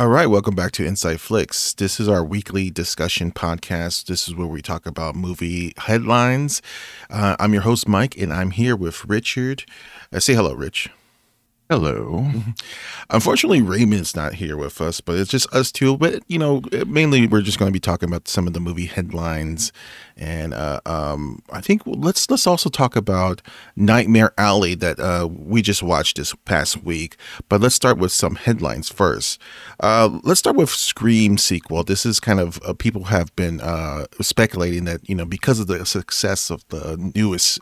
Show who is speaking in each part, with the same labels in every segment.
Speaker 1: All right, welcome back to Inside Flicks. This is our weekly discussion podcast. This is where we talk about movie headlines. Uh, I'm your host, Mike, and I'm here with Richard. Uh, say hello, Rich.
Speaker 2: Hello.
Speaker 1: Unfortunately, Raymond's not here with us, but it's just us two. But you know, mainly we're just going to be talking about some of the movie headlines, and uh, um, I think let's let's also talk about Nightmare Alley that uh, we just watched this past week. But let's start with some headlines first. Uh, let's start with Scream sequel. This is kind of uh, people have been uh, speculating that you know because of the success of the newest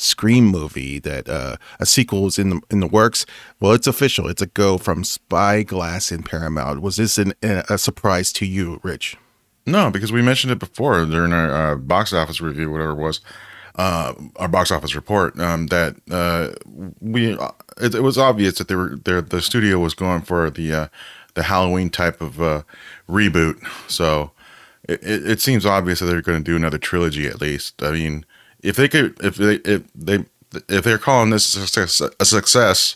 Speaker 1: Scream movie that uh, a sequel is in the in the works. Well, it's official. It's a go from Spyglass and Paramount. Was this an, a surprise to you, Rich?
Speaker 2: No, because we mentioned it before during our uh, box office review, whatever it was, uh, our box office report. Um, that uh, we it, it, was obvious that they were the studio was going for the uh, the Halloween type of uh, reboot. So it, it, seems obvious that they're going to do another trilogy at least. I mean, if they could, if they, if they, if they're calling this a success, a success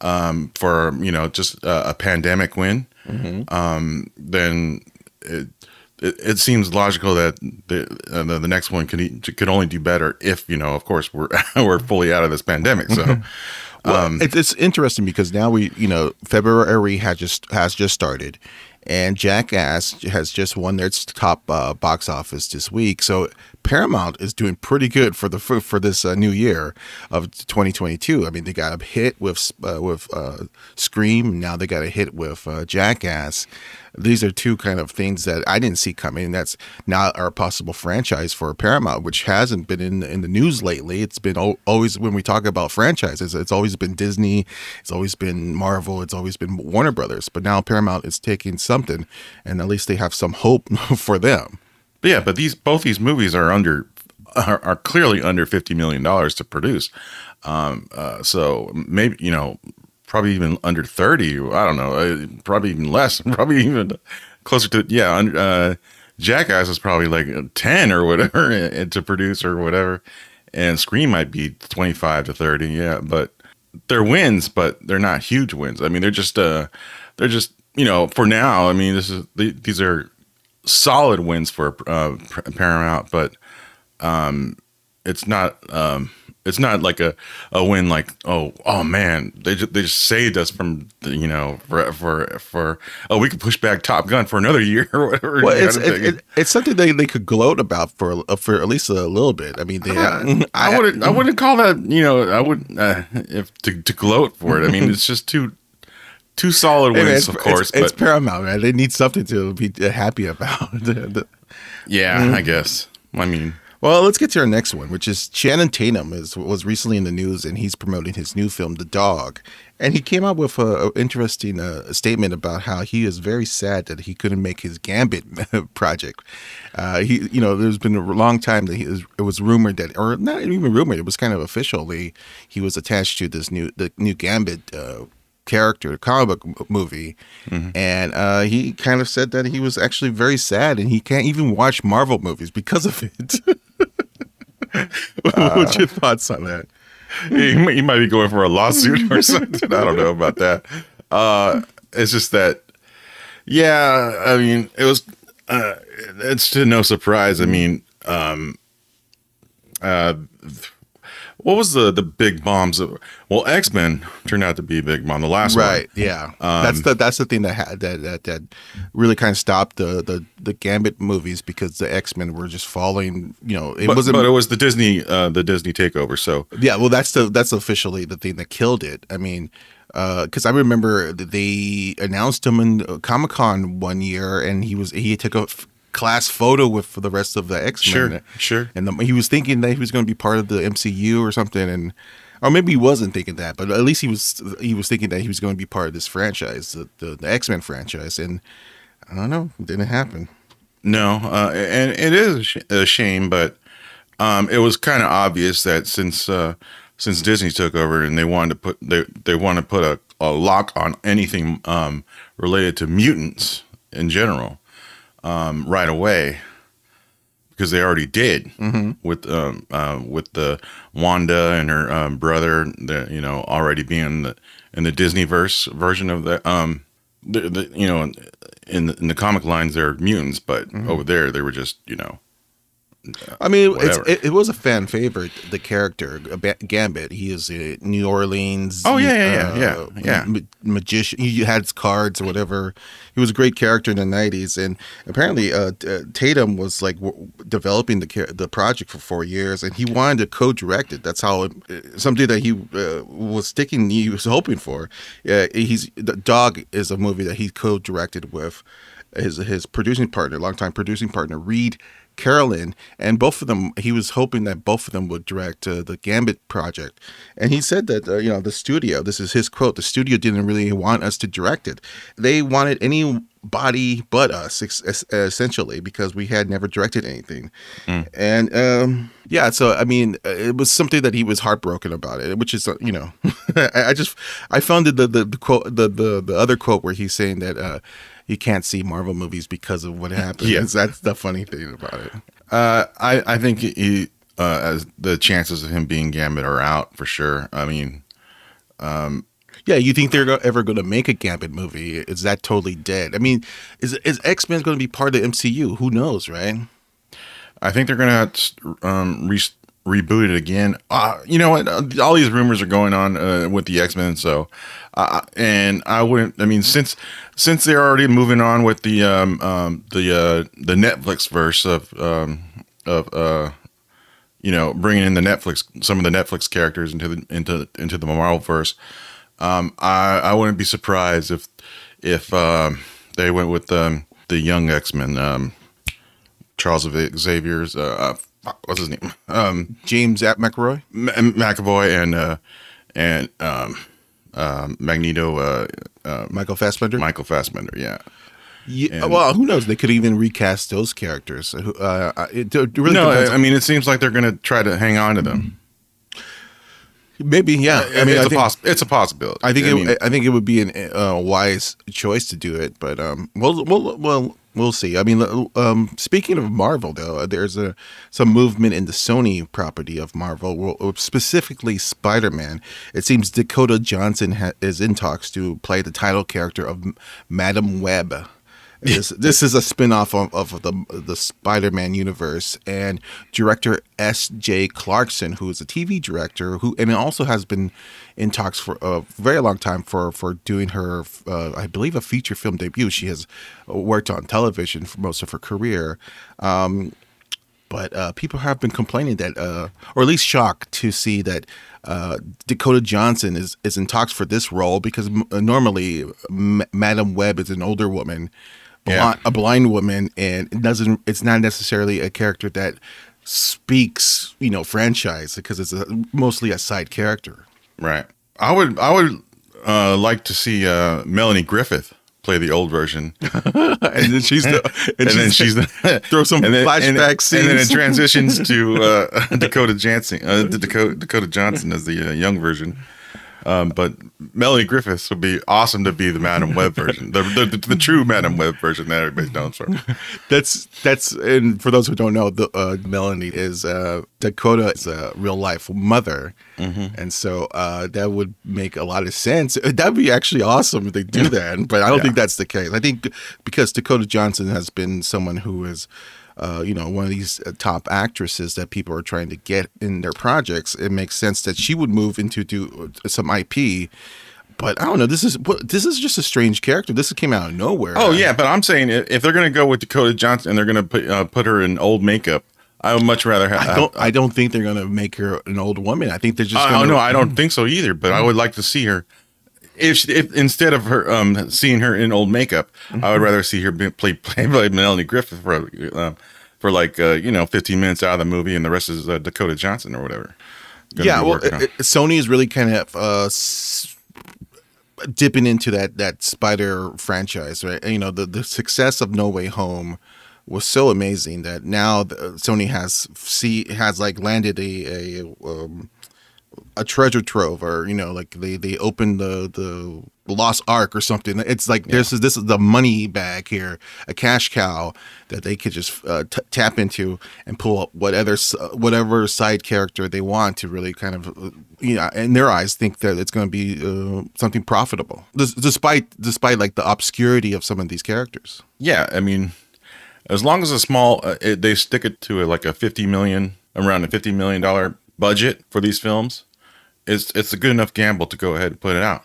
Speaker 2: um, for you know just a, a pandemic win, mm-hmm. um, then it, it, it, seems logical that the, uh, the, the next one could could only do better if you know, of course, we're we're fully out of this pandemic. So.
Speaker 1: well, um, it's interesting because now we, you know, February has just has just started, and Jackass has just won their top uh, box office this week. So Paramount is doing pretty good for the for, for this uh, new year of 2022. I mean, they got a hit with uh, with uh, Scream. Now they got a hit with uh, Jackass. These are two kind of things that I didn't see coming. That's now our possible franchise for Paramount, which hasn't been in in the news lately. It's been always when we talk about franchises, it's always been Disney, it's always been Marvel, it's always been Warner Brothers. But now Paramount is taking something, and at least they have some hope for them.
Speaker 2: But yeah, but these both these movies are under are, are clearly under fifty million dollars to produce. Um, uh, so maybe you know probably even under 30 i don't know uh, probably even less probably even closer to yeah uh, jackass is probably like 10 or whatever to produce or whatever and scream might be 25 to 30 yeah but they're wins but they're not huge wins i mean they're just uh they're just you know for now i mean this is these are solid wins for uh, Paramount, but um, it's not um, it's not like a, a win like oh oh man they just, they just saved us from you know for for for oh we could push back Top Gun for another year or whatever.
Speaker 1: Well, it's it, it, it's something they, they could gloat about for for at least a little bit. I mean, they,
Speaker 2: I, I, wouldn't I wouldn't call that you know I would uh, if to, to gloat for it. I mean, it's just too two solid wins,
Speaker 1: hey,
Speaker 2: of course.
Speaker 1: It's, it's Paramount, man. They need something to be happy about.
Speaker 2: yeah, mm-hmm. I guess. I mean,
Speaker 1: well, let's get to our next one, which is Channing Tatum is was recently in the news, and he's promoting his new film, The Dog, and he came out with a, a interesting uh, statement about how he is very sad that he couldn't make his Gambit project. Uh, he, you know, there's been a long time that he was, it was rumored that, or not even rumored, it was kind of officially he was attached to this new the new Gambit uh, character, a comic book movie, mm-hmm. and uh, he kind of said that he was actually very sad and he can't even watch Marvel movies because of it. What's your thoughts on that?
Speaker 2: He might, he might be going for a lawsuit or something. I don't know about that. Uh, it's just that, yeah. I mean, it was. Uh, it's to no surprise. I mean, um, uh, what was the the big bombs? Of, well, X Men turned out to be a big bomb. The last one
Speaker 1: right, one. yeah. Um, that's the that's the thing that had that that, that really kind of stopped the, the the Gambit movies because the X Men were just falling. You know,
Speaker 2: it but, wasn't. But it was the Disney uh, the Disney takeover. So
Speaker 1: yeah, well, that's the that's officially the thing that killed it. I mean. Because uh, I remember they announced him in Comic Con one year, and he was he took a class photo with for the rest of the X Men.
Speaker 2: Sure, sure.
Speaker 1: And the, he was thinking that he was going to be part of the MCU or something, and or maybe he wasn't thinking that, but at least he was he was thinking that he was going to be part of this franchise, the the, the X Men franchise, and I don't know, it didn't happen.
Speaker 2: No, uh, and it is a shame, but um, it was kind of obvious that since uh, since Disney took over and they wanted to put they they want to put a, a lock on anything um, related to mutants in general um, right away because they already did mm-hmm. with um, uh, with the Wanda and her um, brother, the, you know, already being in the in the Disney verse version of the um, the, the, you know, in the, in the comic lines, they're mutants, but
Speaker 1: Mm-hmm.
Speaker 2: over there, they were just, you know,
Speaker 1: I mean, it's, it, it was a fan favorite. The character Gambit, he is a New Orleans.
Speaker 2: Oh, yeah, yeah, yeah, yeah, yeah.
Speaker 1: ma- magician. He had his cards or whatever. He was a great character in the '90s, and apparently uh, uh, Tatum was like w- developing the the project for four years, and he wanted to co-direct it. That's how it, uh, something that he uh, was sticking. He was hoping for. Yeah, he's the dog is a movie that he co-directed with his his producing partner, longtime producing partner, Reid Carolin, and both of them, he was hoping that both of them would direct uh, the Gambit project. And he said that, uh, you know, the studio, this is his quote, the studio didn't really want us to direct it. They wanted anybody but us, ex- essentially, because we had never directed anything. And um, yeah, so, I mean, uh, it was something that he was heartbroken about it, which is, uh, you know, I, I just, I found the, the, the quote, the, the, the other quote where he's saying that, uh, you can't see Marvel movies because of what happened.
Speaker 2: yes,
Speaker 1: That's the funny thing about it.
Speaker 2: Uh, I I think he uh, as the chances of him being Gambit are out for sure. I mean,
Speaker 1: Yeah, you think they're ever going to make a Gambit movie? Is that totally dead? I mean, is is X Men going to be part of the MCU? Who knows, right?
Speaker 2: I think they're gonna um, re- reboot it again. Uh, you know what? Uh, All these rumors are going on uh, with the X Men, so uh, and I wouldn't. I mean, since since they're already moving on with the um, um, the uh, the Netflix verse of um, of uh, you know bringing in the Netflix some of the Netflix characters into the into into the Marvel verse. Um, I I wouldn't be surprised if if um, they went with um, the young X Men. Um, Charles Xavier's uh, what's his name? Um
Speaker 1: James at McRoy.
Speaker 2: Ma- McAvoy and uh and um um Magneto uh,
Speaker 1: Michael Fassbender.
Speaker 2: Michael Fassbender, yeah.
Speaker 1: Yeah, well, who knows? They could even recast those characters. Uh, uh, it, it really
Speaker 2: No. I, I mean it seems like they're going to try to hang on to them.
Speaker 1: maybe, yeah.
Speaker 2: I mean
Speaker 1: I
Speaker 2: it's a
Speaker 1: think,
Speaker 2: poss- it's a possibility.
Speaker 1: I think
Speaker 2: I
Speaker 1: it,
Speaker 2: mean,
Speaker 1: I think it would be a uh, wise choice to do it, but um, we'll we'll we'll, we'll see. I mean, uh, um, speaking of Marvel, though, uh, there's a some movement in the Sony property of Marvel, uh, specifically Spider Man. It seems Dakota Johnson ha- is in talks to play the title character of Madame Web. This, this is a spin-off of, of the the Spider-Man universe and director S.J. Clarkson who is a TV director who and also has been in talks for a very long time for for doing her uh, I believe a feature film debut she has worked on television for most of her career um, but uh, people have been complaining that, uh, or at least shocked to see that uh, Dakota Johnson is, is in talks for this role because m- normally M- Madame Web is an older woman,
Speaker 2: Yeah.
Speaker 1: a blind woman, and it doesn't. It's not necessarily a character that speaks, you know, franchise because it's a, mostly a side character.
Speaker 2: right. I would I would uh, like to see uh, Melanie Griffith play the old version.
Speaker 1: and then she's the,
Speaker 2: and then she's the,
Speaker 1: throw some
Speaker 2: and then, and,
Speaker 1: flashback
Speaker 2: and then it transitions to uh, Dakota Johnson, uh, Dakota, Dakota Johnson as the uh, young version. Um, but Melanie Griffiths would be awesome to be the Madame Web version, the, the, the, the true Madame Web version that everybody knows for.
Speaker 1: That's that's and for those who don't know, the uh, Melanie is uh, Dakota is a real life mother, and so uh, that would make a lot of sense. That'd be actually awesome if they do that, but I don't
Speaker 2: Yeah.
Speaker 1: think that's the case. I think because Dakota Johnson has been someone who is. Uh, you know, one of these uh, top actresses that people are trying to get in their projects. It makes sense that she would move into do uh, some IP, but I don't know. This is this is just a strange character. This came out of nowhere.
Speaker 2: Oh yeah, but I'm saying if they're going to go with Dakota Johnson and they're going to put uh, put her in old makeup, I would much rather have.
Speaker 1: I don't. I don't think they're gonna make her an old woman. I think they're just.
Speaker 2: I
Speaker 1: gonna,
Speaker 2: don't know. I don't think so either. But I would like to see her. If, she, if instead of her um, seeing her in old makeup, I would rather see her be, play play by Melanie Griffith for uh, for like uh, you know 15 minutes out of the movie, and the rest is uh, Dakota Johnson or whatever.
Speaker 1: Yeah, well, it, it- Sony is really kind of uh, s- dipping into that that Spider franchise, right? You know, the the success of No Way Home was so amazing that now the, Sony has see has like landed a a um, a treasure trove or you know like they they open the the lost ark or something. It's like this is this is the money bag here a cash cow that they could just uh, t- tap into and pull up whatever whatever side character they want to really kind of uh, you know in their eyes think that it's going to be uh, something profitable. Des- despite despite like the obscurity of some of these characters.
Speaker 2: Yeah, I mean, as long as a small, uh, it, they stick it to a, like a fifty million, around a fifty million dollar budget for these films, it's it's a good enough gamble to go ahead and put it out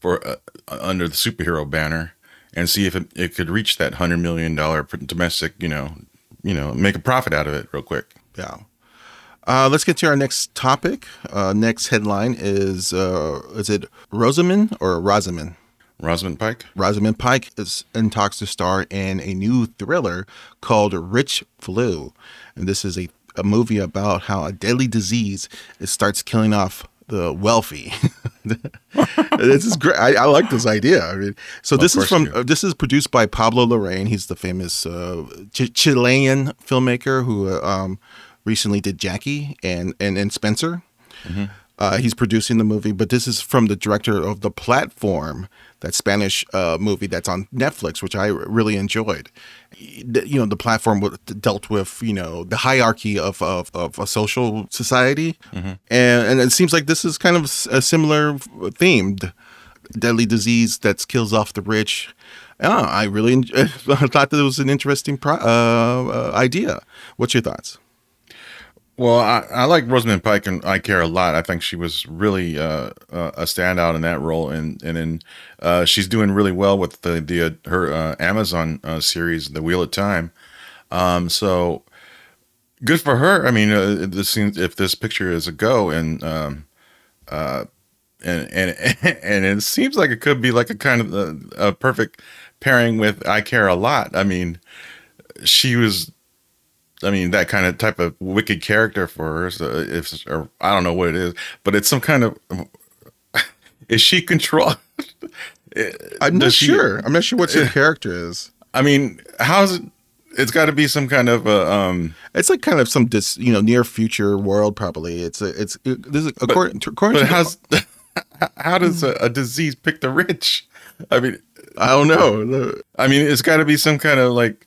Speaker 2: for uh, under the superhero banner and see if it, it could reach that hundred million dollar domestic, you know, you know, make a profit out of it real quick.
Speaker 1: Yeah. Uh, let's get to our next topic. Uh, next headline is uh, is it Rosamund or Rosamund?
Speaker 2: Rosamund Pike.
Speaker 1: Rosamund Pike is in talks to star in a new thriller called Rich Flu, and this is a, a movie about how a deadly disease it starts killing off the wealthy. this is great. I, I like this idea. I mean, so this is from uh, this is produced by Pablo Larraín. He's the famous uh, Ch- Chilean filmmaker who uh, um, recently did Jackie and and, and Spencer. Uh, he's producing the movie, but this is from the director of the platform, that Spanish uh, movie that's on Netflix, which I really enjoyed. You know, the platform dealt with you know the hierarchy of of, of a social society, and and it seems like this is kind of a similar themed deadly disease that kills off the rich. Yeah, I really I thought that it was an interesting pro- uh, uh, idea. What's your thoughts?
Speaker 2: Well, I, I like Rosamund Pike and I care a lot. I think she was really uh, uh, a standout in that role, and and then uh, she's doing really well with the the uh, her uh, Amazon series, The Wheel of Time. Um, so good for her. I mean, this seems if this picture is a go, and um, and and and it seems like it could be like a kind of a, a perfect pairing with I care a lot. I mean, she was I mean, that kind of type of wicked character for her. So if or I don't know what it is, but it's some kind of is she control?
Speaker 1: I'm not
Speaker 2: she-
Speaker 1: sure. I'm not sure what her character is.
Speaker 2: I mean, how's it? It's got to be some kind of a um.
Speaker 1: It's like kind of some dis, you know, near future world. Probably it's a, it's it, this is according, to, according
Speaker 2: But
Speaker 1: to
Speaker 2: how's how does a, a disease pick the rich? I mean,
Speaker 1: I don't know.
Speaker 2: I mean, it's got to be some kind of like,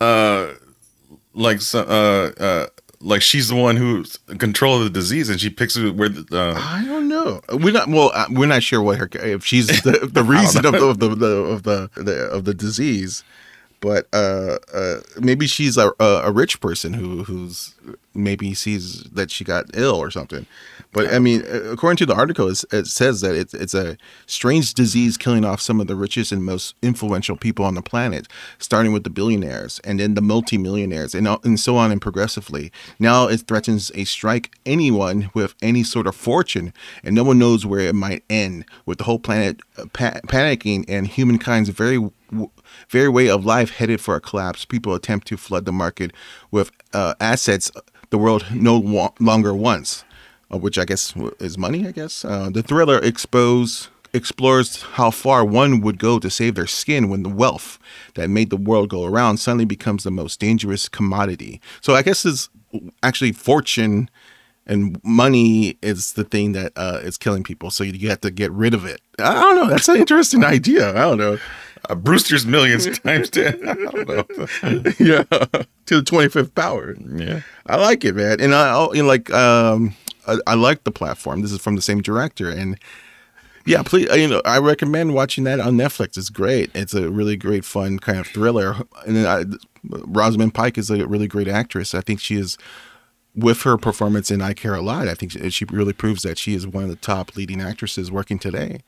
Speaker 2: uh, like some uh uh like she's the one who's in control of the disease, and she picks it where the. Uh,
Speaker 1: I don't know. We're not well. uh, We're not sure what her if she's the, the reason of the, of the, the of the, the of the disease, but uh, uh, maybe she's a, a a rich person who who's maybe sees that she got ill or something. But I mean, uh, according to the article, it's, it says that it's it's a strange disease killing off some of the richest and most influential people on the planet, starting with the billionaires and then the multimillionaires and and so on and progressively. Now it threatens a strike anyone with any sort of fortune, and no one knows where it might end. With the whole planet uh, pa- panicking and humankind's very w- very way of life headed for a collapse, people attempt to flood the market with uh, assets the world no wa- longer wants, uh, which I guess is money. I guess uh, the thriller expose explores how far one would go to save their skin when the wealth that made the world go around suddenly becomes the most dangerous commodity. So I guess is actually fortune and money is the thing that uh, is killing people. So you have to get rid of it. I don't know. That's an interesting idea. I don't know.
Speaker 2: Uh, Brewster's Millions times ten. I don't know.
Speaker 1: yeah, to the twenty fifth power.
Speaker 2: Yeah.
Speaker 1: I like it, man, and I you know, like um I, I like the platform. This is from the same director, and yeah, please, uh, you know, I recommend watching that on Netflix. It's great. It's a really great, fun kind of thriller, and then I, Rosamund Pike is a really great actress. I think she is. With her performance in I Care a Lot, I think she- she really proves that she is one of the top leading actresses working today.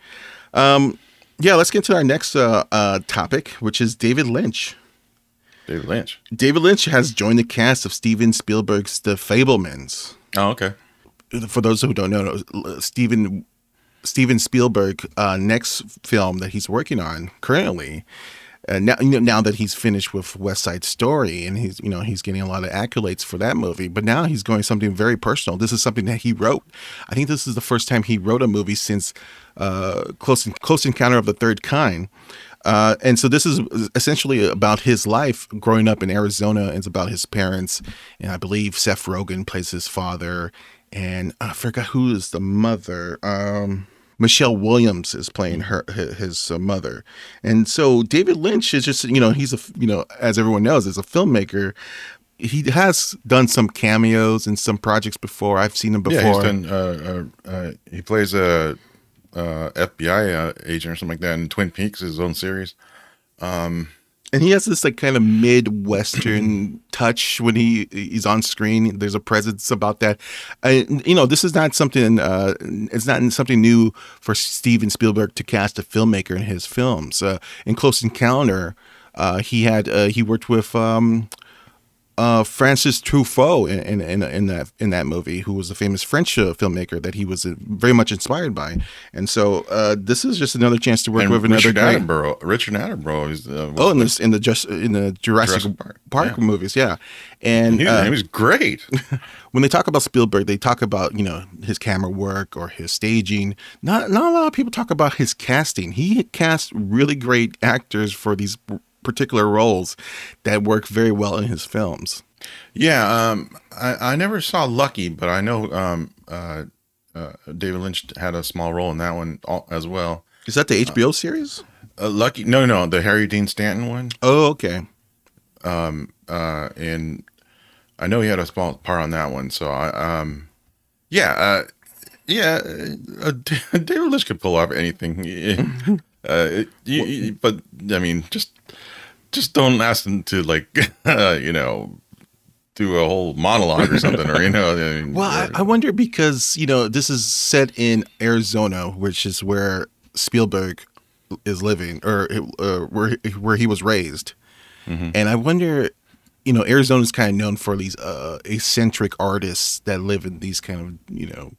Speaker 1: Um, yeah, let's get to our next uh, uh, topic, which is David Lynch.
Speaker 2: David Lynch.
Speaker 1: David Lynch has joined the cast of Steven Spielberg's The Fabelmans.
Speaker 2: Oh, okay.
Speaker 1: For those who don't know, Steven Steven Spielberg uh, next film that he's working on currently. Uh, now, you know, now that he's finished with West Side Story, and he's you know he's getting a lot of accolades for that movie, but now he's going something very personal. This is something that he wrote. I think this is the first time he wrote a movie since uh, Close Close Encounter of the Third Kind. Uh, and so this is essentially about his life growing up in Arizona. It's about his parents, and I believe Seth Rogen plays his father. and I forgot who is the mother. Um, Michelle Williams is playing her his uh, mother, and so David Lynch is just you know he's a you know as everyone knows is a filmmaker. He has done some cameos in some projects before. I've seen him before.
Speaker 2: Yeah, he's done. Uh, uh, uh he plays a, a FBI uh, agent or something like that in Twin Peaks, his own series. Um,
Speaker 1: and he has this like kind of midwestern touch when he he's on screen. There's a presence about that. You know, this is not something. Uh, it's not something new for Steven Spielberg to cast a filmmaker in his films. Uh, in Close Encounter, uh, he had uh, he worked with um, uh, François Truffaut in, in, in that in that movie, who was a famous French uh, filmmaker that he was uh, very much inspired by, and so uh, this is just another chance to work
Speaker 2: and
Speaker 1: with
Speaker 2: Richard
Speaker 1: another
Speaker 2: Attenborough. Richard Attenborough is uh,
Speaker 1: oh in this in the just in the Jurassic, Jurassic Park, Park yeah. movies, yeah, and
Speaker 2: he, uh, he was great.
Speaker 1: when they talk about Spielberg, they talk about you know his camera work or his staging. Not not a lot of people talk about his casting. He cast really great actors for these particular roles that work very well in his films.
Speaker 2: Yeah, um, I, I never saw Lucky, but I know um, uh, uh, David Lynch had a small role in that one as well.
Speaker 1: Is that the HBO uh, series?
Speaker 2: Uh, Lucky? No, no, the Harry Dean Stanton one.
Speaker 1: Oh, okay.
Speaker 2: Um, uh, and I know he had a small part on that one. So I, um, yeah, uh, yeah, uh, David Lynch could pull off anything. uh, you, you, but I mean, just just don't ask them to like, uh, you know, do a whole monologue or something, or you know. I
Speaker 1: mean, well, I, I, wonder because you know this is set in Arizona, which is where Spielberg is living, or uh, where where he was raised, mm-hmm. and I wonder. You know, Arizona is kind of known for these uh, eccentric artists that live in these kind of, you know,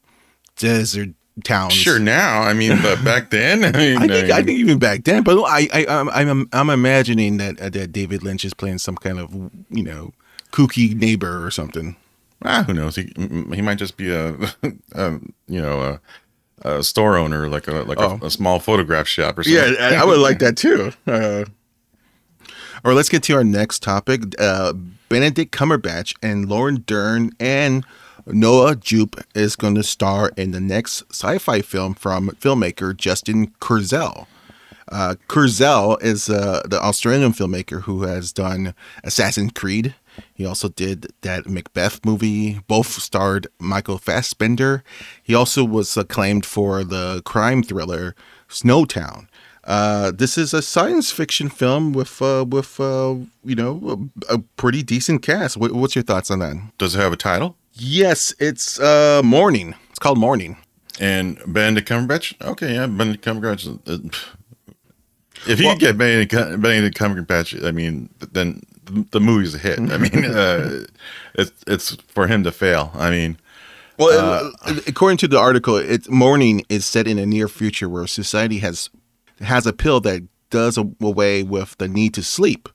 Speaker 1: desert towns.
Speaker 2: Sure, now I mean, but back then, I mean,
Speaker 1: I think, I, think even back then. But I, I, I'm, I'm, I'm imagining that uh, that David Lynch is playing some kind of, you know, kooky neighbor or something.
Speaker 2: Ah, who knows? He he might just be a, a you know, a, a, store owner, like a like oh. a, a, small photograph shop or something.
Speaker 1: Yeah, I would like that too. Uh, or let's get to our next topic. Uh, Benedict Cumberbatch and Lauren Dern and Noah Jupe is going to star in the next sci-fi film from filmmaker Justin Kurzel. Uh, Kurzel is uh, the Australian filmmaker who has done Assassin's Creed. He also did that Macbeth movie. Both starred Michael Fassbender. He also was acclaimed for the crime thriller Snowtown. Uh, this is a science fiction film with uh, with uh, you know a, a, pretty decent cast. What, what's your thoughts on that?
Speaker 2: Does it have a title?
Speaker 1: Yes, it's uh Morning. It's called Morning.
Speaker 2: And Benedict Cumberbatch. Okay, yeah, Benedict Cumberbatch. Uh, if you well, get Benedict, Benedict Cumberbatch, I mean, then the movie's a hit. I mean, uh, it's it's for him to fail. I mean,
Speaker 1: well, uh, according to the article, it's Morning is set in a near future where society has has a pill that does away with the need to sleep.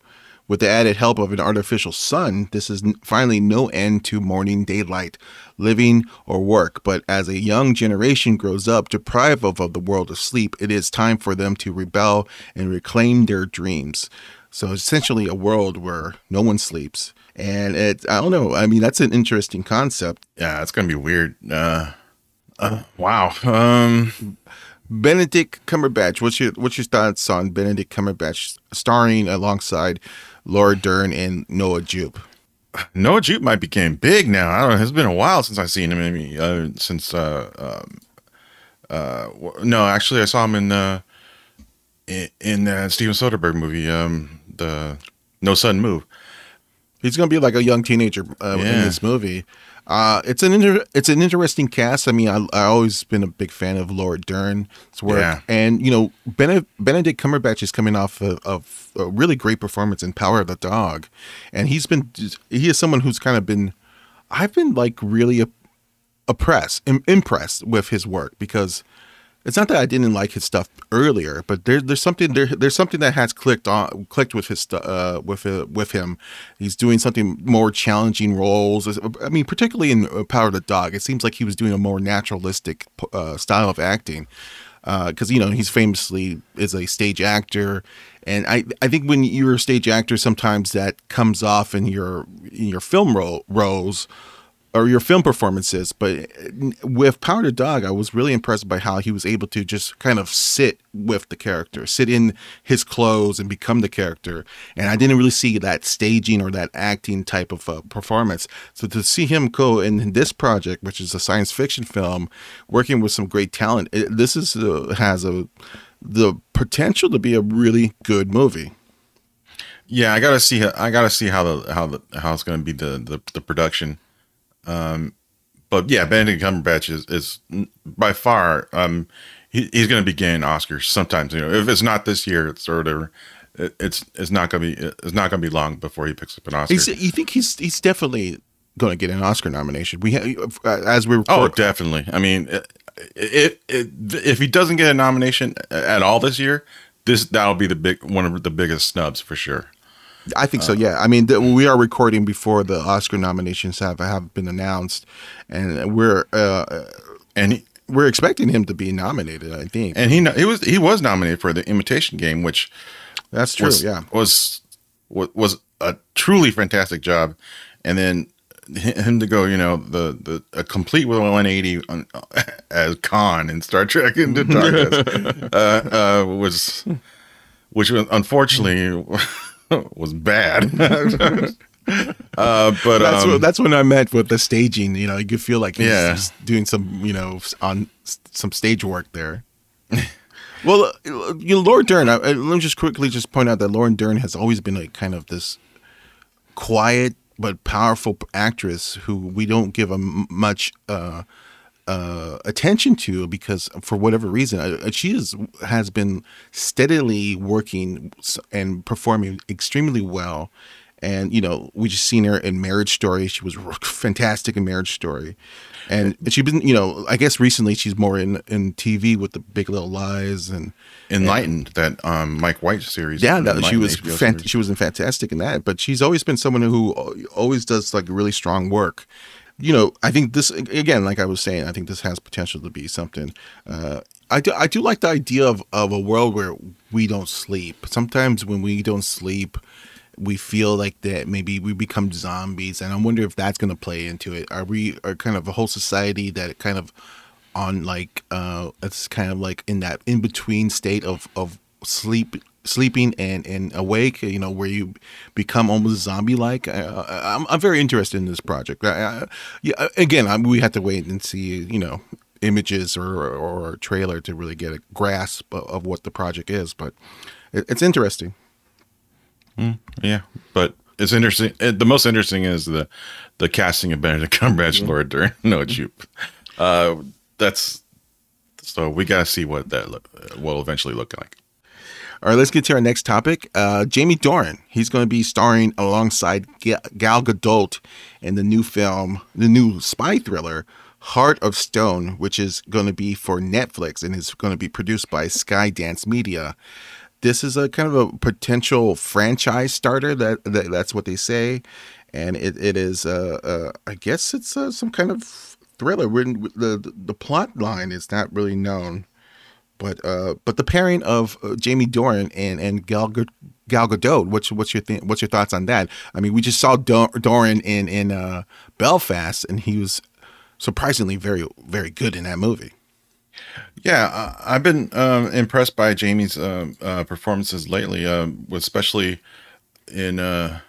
Speaker 1: With the added help of an artificial sun, this is finally no end to morning daylight, living or work. But as a young generation grows up deprived of, of the world of sleep, it is time for them to rebel and reclaim their dreams. So essentially, a world where no one sleeps. And it, I don't know. I mean, that's an interesting concept.
Speaker 2: Yeah, it's gonna be weird. Uh, uh, wow. Um,
Speaker 1: Benedict Cumberbatch. What's your what's your thoughts on Benedict Cumberbatch starring alongside Laura Dern and Noah Jupe?
Speaker 2: Noah Jupe might be getting big now. I don't know. It's been a while since I've seen him. Maybe uh, since uh, um, uh, no, actually, I saw him in uh, in, in the Steven Soderbergh movie, um, the No Sudden Move.
Speaker 1: He's going to be like a young teenager uh, yeah. in this movie. Uh, it's an inter- it's an interesting cast. I mean, I I always been a big fan of Laura Dern's work, yeah. and you know, Bene- Benedict Cumberbatch is coming off of, of, a really great performance in Power of the Dog, and he's been he is someone who's kind of been I've been like really oppressed, impressed with his work because it's not that I didn't like his stuff earlier, but there, there's something there, there's something that has clicked on clicked with his uh, with uh, with him. He's doing something more challenging roles. I mean, particularly in uh, Power of the Dog, it seems like he was doing a more naturalistic uh, style of acting. Because uh, you know he's famously is a stage actor, and I I think when you're a stage actor, sometimes that comes off in your in your film role roles or your film performances, but with Power Dog, I was really impressed by how he was able to just kind of sit with the character, sit in his clothes and become the character. And I didn't really see that staging or that acting type of uh, performance. So to see him go in this project, which is a science fiction film, working with some great talent, it, this is uh, has a the potential to be a really good movie.
Speaker 2: Yeah, I gotta see. I gotta see how the how the how it's gonna be the the, the production um, but yeah, Benedict Cumberbatch is, is by far um, he, he's going to be getting Oscars sometimes. You know, if it's not this year, it's or whatever. It, it's it's not going to be it's not going to be long before he picks up an Oscar.
Speaker 1: He's, you think he's he's definitely going to get an Oscar nomination? We have, uh, as we
Speaker 2: record- oh definitely. I mean, if if he doesn't get a nomination at all this year, this that'll be the big one of the biggest snubs for sure.
Speaker 1: I think so. Yeah. I mean, the, we are recording before the Oscar nominations have have been announced, and we're uh, and we're expecting him to be nominated. I think.
Speaker 2: And he he was he was nominated for the Imitation Game, which
Speaker 1: that's true.
Speaker 2: Was,
Speaker 1: yeah,
Speaker 2: was was a truly fantastic job, and then him to go, you know, the the a complete 180 on, as Khan in Star Trek Into Darkness uh, uh, was, which was unfortunately was bad. uh, but
Speaker 1: that's
Speaker 2: um,
Speaker 1: what, that's what I meant with the staging. You know, you could feel like he's yeah. doing some, you know, on some stage work there. well, uh, you know, Laura Dern. I, let me just quickly just point out that Lauren Dern has always been like kind of this quiet but powerful actress who we don't give a much uh, uh, attention to because for whatever reason uh, she is, has been steadily working and performing extremely well. And you know we just seen her in marriage story. She was fantastic in marriage story. And she's been you know i guess recently she's more in in tv with the big little lies and
Speaker 2: enlightened and, that um mike white series.
Speaker 1: Yeah that, she was fant- she was fantastic in that but she's always been someone who always does like really strong work you know, I think this again, like I was saying, I think this has potential to be something. Uh, I do, I do like the idea of, of a world where we don't sleep. Sometimes when we don't sleep, we feel like that maybe we become zombies, and I wonder if that's going to play into it. Are we are kind of a whole society that kind of on like uh, it's kind of like in that in between state of of sleep sleeping and and awake you know where you become almost zombie like uh, I'm, I'm very interested in this project. I, I, yeah again I, we have to wait and see you know images or or trailer to really get a grasp of, of what the project is but it, it's interesting.
Speaker 2: Mm, yeah but it's interesting the most interesting is the the casting of benedict cumberbatch mm-hmm. dern noah jupe. Uh that's so we gotta see what that look, will eventually look like
Speaker 1: all right, let's get to our next topic. Uh, Jamie Doran. He's going to be starring alongside Gal Gadot in the new film, the new spy thriller, Heart of Stone, which is going to be for Netflix and is going to be produced by Skydance Media. This is a kind of a potential franchise starter. That, that that's what they say, and it, it is. Uh, uh, I guess it's uh, some kind of thriller. the the plot line is not really known. But uh, but the pairing of uh, Jamie Doran and and Gal, Gal Gadot, what's what's your th- what's your thoughts on that? I mean, we just saw Dor- Doran in in uh, Belfast, and he was surprisingly very very good in that movie.
Speaker 2: Yeah, uh, I've been um, impressed by Jamie's uh, uh, performances lately, um, especially in uh,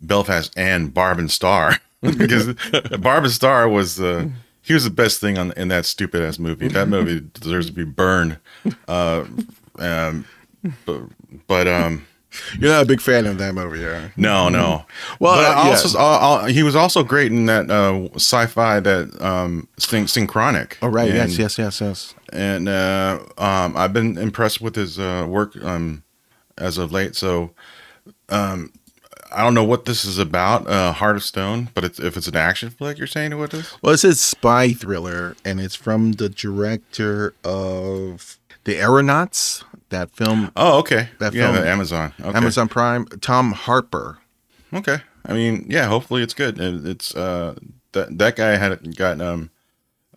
Speaker 2: Belfast and Barb and Star, because Barb and Star was uh, he was the best thing on in that stupid ass movie. That movie deserves to be burned. Uh, um, but, but um,
Speaker 1: you're not a big fan of that movie, yeah?
Speaker 2: No, no. Well, uh, also, uh, he was also great in that uh, sci-fi that um, syn- synchronic.
Speaker 1: Oh, right. And, yes, yes, yes, yes.
Speaker 2: And uh, um, I've been impressed with his uh, work um, as of late. So, um, I don't know what this is about, uh, Heart of Stone, but it's, if it's an action flick, you're saying what it is?
Speaker 1: Well, it's a spy thriller, and it's from the director of The Aeronauts, that film.
Speaker 2: Oh, okay. That yeah, film, Amazon.
Speaker 1: Okay. Amazon Prime. Tom Harper.
Speaker 2: Okay. I mean, yeah. Hopefully, it's good. It's uh that that guy had gotten um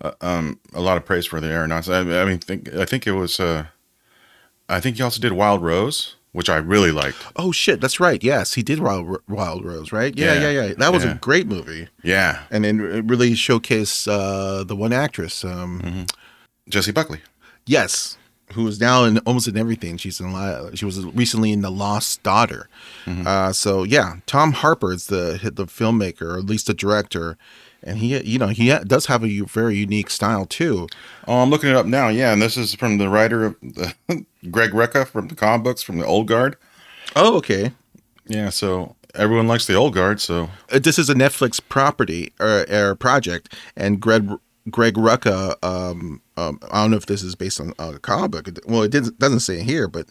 Speaker 2: uh, um a lot of praise for The Aeronauts. I, I mean, think I think it was uh I think he also did Wild Rose which I really liked.
Speaker 1: Oh shit, that's right. Yes, he did Wild, Wild Rose, right? Yeah, yeah,
Speaker 2: Yeah.
Speaker 1: yeah. That was
Speaker 2: Yeah.
Speaker 1: a great movie,
Speaker 2: Yeah,
Speaker 1: and then it really showcased uh, the one actress. Um,
Speaker 2: Jessie Buckley.
Speaker 1: Yes, who is now in almost in everything. She's in. She was recently in The Lost Daughter. Uh, so yeah, Tom Harper is the the filmmaker, or at least the director, and he, you know, he does have a very unique style too.
Speaker 2: Oh, I'm looking it up now. Yeah, and this is from the writer of the, Greg Rucka from the comic books from the Old Guard.
Speaker 1: Oh, okay.
Speaker 2: Yeah, so everyone likes the Old Guard. So
Speaker 1: Uh, This is a Netflix property or, or project, and Greg Greg Rucka. Um, um, I don't know if this is based on a comic book. Well, it didn't, doesn't say here, but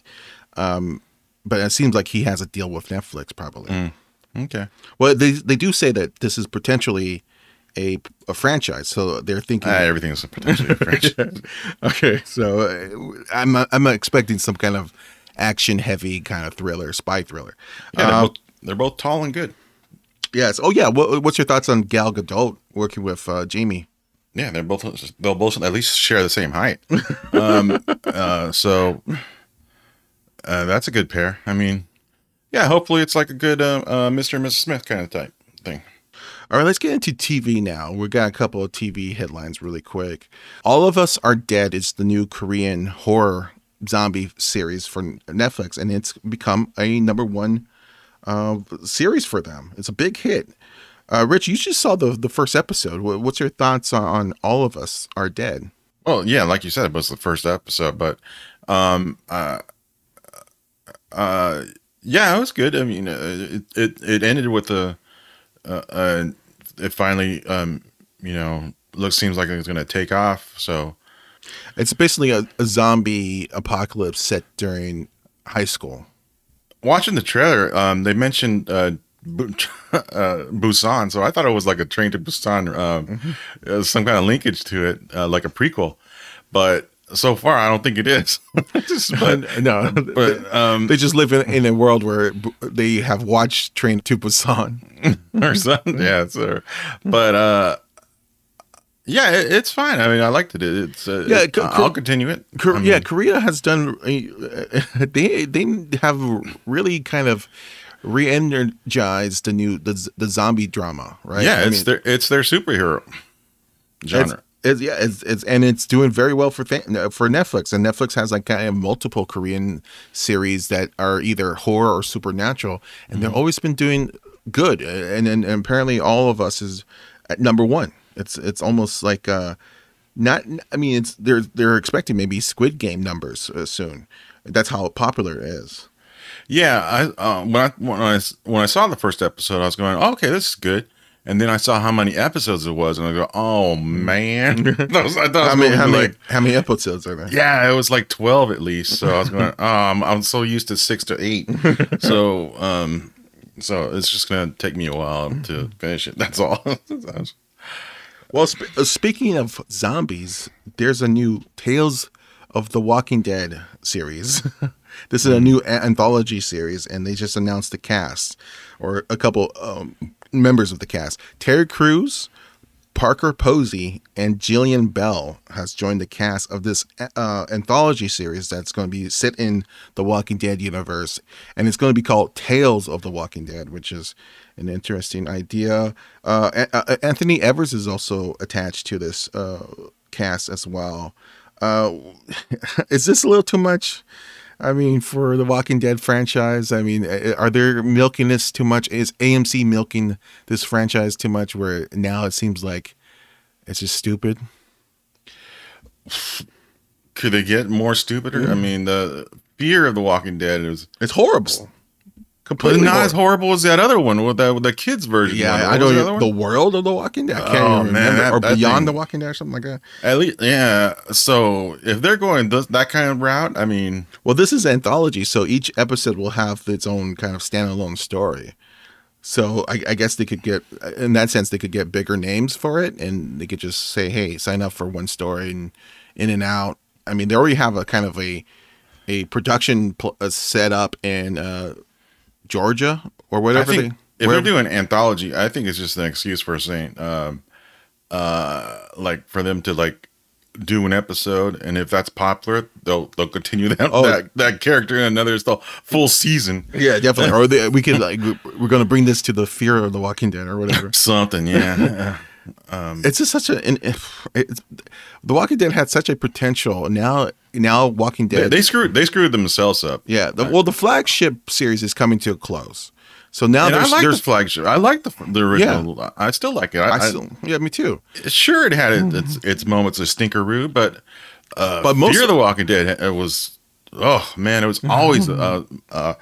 Speaker 1: um, but it seems like he has a deal with Netflix, probably.
Speaker 2: okay,
Speaker 1: Well, they they do say that this is potentially a, a franchise, so they're thinking.
Speaker 2: ah, everything is potentially a franchise.
Speaker 1: okay, so uh, I'm I'm expecting some kind of action heavy kind of thriller, spy thriller.
Speaker 2: Yeah, they're,
Speaker 1: Uh,
Speaker 2: both, they're both tall and good.
Speaker 1: yes. Oh yeah. What, what's your thoughts on Gal Gadot working with uh, Jamie?
Speaker 2: Yeah, they're both they'll both at least share the same height. Um, uh, so uh, that's a good pair. I mean, yeah, hopefully it's like a good uh, uh, Mr. and Mrs. Smith kind of type thing.
Speaker 1: All right, let's get into TV now. We've got a couple of TV headlines really quick. All of Us Are Dead is the new Korean horror zombie series for Netflix, and it's become a number one uh, series for them. It's a big hit. Uh, Rich, you just saw the the first episode. What's your thoughts on, All of Us Are Dead?
Speaker 2: Well, yeah, like you said, it was the first episode, but um, uh, uh, yeah, it was good. I mean, uh, it it, it ended with a, uh, uh, it finally, um, you know, looks seems like it's going to take off. So
Speaker 1: It's basically a, a zombie apocalypse set during high school.
Speaker 2: watching the trailer, um, they mentioned uh, Bu- uh, Busan, so I thought it was like a Train to Busan, um, uh, some kind of linkage to it, uh, like a prequel. But so far, I don't think it is. But
Speaker 1: no,
Speaker 2: but um,
Speaker 1: they just live in, in a world where they have watched Train to Busan.
Speaker 2: or something. Yeah, so, but uh, yeah, it, it's fine. I mean, I liked it. It's uh,
Speaker 1: Yeah,
Speaker 2: it- I'll continue it. I mean,
Speaker 1: yeah, Korea has done. uh, They they have really kind of re-energized the new the, the zombie drama, right?
Speaker 2: yeah,
Speaker 1: I
Speaker 2: it's
Speaker 1: mean,
Speaker 2: their it's their superhero genre.
Speaker 1: It's, yeah, it's, it's and it's doing very well for th- for Netflix, and Netflix has like kind of multiple Korean series that are either horror or supernatural, and
Speaker 2: Mm-hmm.
Speaker 1: they've always been doing good. And, and and apparently, all of us is at number one. It's it's almost like uh, not. I mean, it's they're they're expecting maybe Squid Game numbers uh, soon. That's how popular it is.
Speaker 2: Yeah, I uh, when I when I when I saw the first episode, I was going, oh, "Okay, this is good." And then I saw how many episodes it was, and I go, "Oh man!" That was- I thought
Speaker 1: How many how many
Speaker 2: like,
Speaker 1: how many episodes are there?
Speaker 2: yeah, it was like twelve at least. So I was going, um, I'm so used to six to eight, so um, so it's just gonna take me a while to finish it. That's all.
Speaker 1: Well, sp- uh, speaking of zombies, there's a new Tales of the Walking Dead series. this is a new anthology series, and they just announced the cast or a couple um, members of the cast. Terry Crews, Parker Posey, and Jillian Bell has joined the cast of this uh, anthology series that's going to be set in the Walking Dead universe, and it's going to be called Tales of the Walking Dead, which is an interesting idea. Uh, Anthony Evers is also attached to this uh, cast as well. Uh, is this a little too much? I mean, for the Walking Dead franchise, I mean, uh, are they milking this too much? Is AMC milking this franchise too much? Where now it seems like it's just stupid.
Speaker 2: Could they get more stupider? I mean, the fear of the Walking Dead is
Speaker 1: It's horrible, completely
Speaker 2: not as
Speaker 1: horrible.
Speaker 2: horrible as that other one with the with the kids version.
Speaker 1: Yeah,
Speaker 2: What
Speaker 1: I don't.
Speaker 2: the
Speaker 1: The world of the Walking Dead. I can't
Speaker 2: Oh, man,
Speaker 1: remember.
Speaker 2: that-
Speaker 1: or
Speaker 2: that
Speaker 1: Beyond
Speaker 2: thing-
Speaker 1: the Walking Dead, or something like that.
Speaker 2: At least, yeah. So if they're going th- that kind of route, I mean,
Speaker 1: Well, this is anthology, so each episode will have its own kind of standalone story. So I, I guess they could get, in that sense, they could get bigger names for it, and they could just say, "Hey, sign up for one story and in and out." I mean, they already have a kind of a a production pl- set up in uh, Georgia or whatever
Speaker 2: think
Speaker 1: they.
Speaker 2: if
Speaker 1: wherever-
Speaker 2: they're doing anthology, I think it's just an excuse for saying, um, uh, like for them to like do an episode, and if that's popular, they'll they'll continue that
Speaker 1: Oh.
Speaker 2: that, that character in another the full season.
Speaker 1: Yeah, definitely. or they, we could like we're going to bring this to the fear of the Walking Dead or whatever.
Speaker 2: Something, yeah.
Speaker 1: it's just such a. An, it's, the Walking Dead had such a potential. Now, now Walking Dead.
Speaker 2: they screwed they screwed themselves up.
Speaker 1: yeah. The, well, the flagship series is coming to a close. So now
Speaker 2: And
Speaker 1: there's
Speaker 2: like
Speaker 1: there's
Speaker 2: the flagship. I like the the original. I still like it. I,
Speaker 1: I
Speaker 2: I-
Speaker 1: still, yeah, me too.
Speaker 2: sure it had it, its its moments of stinkeroo, but uh,
Speaker 1: But most
Speaker 2: Fear
Speaker 1: of-
Speaker 2: the Walking Dead it was oh man, it was always uh, uh,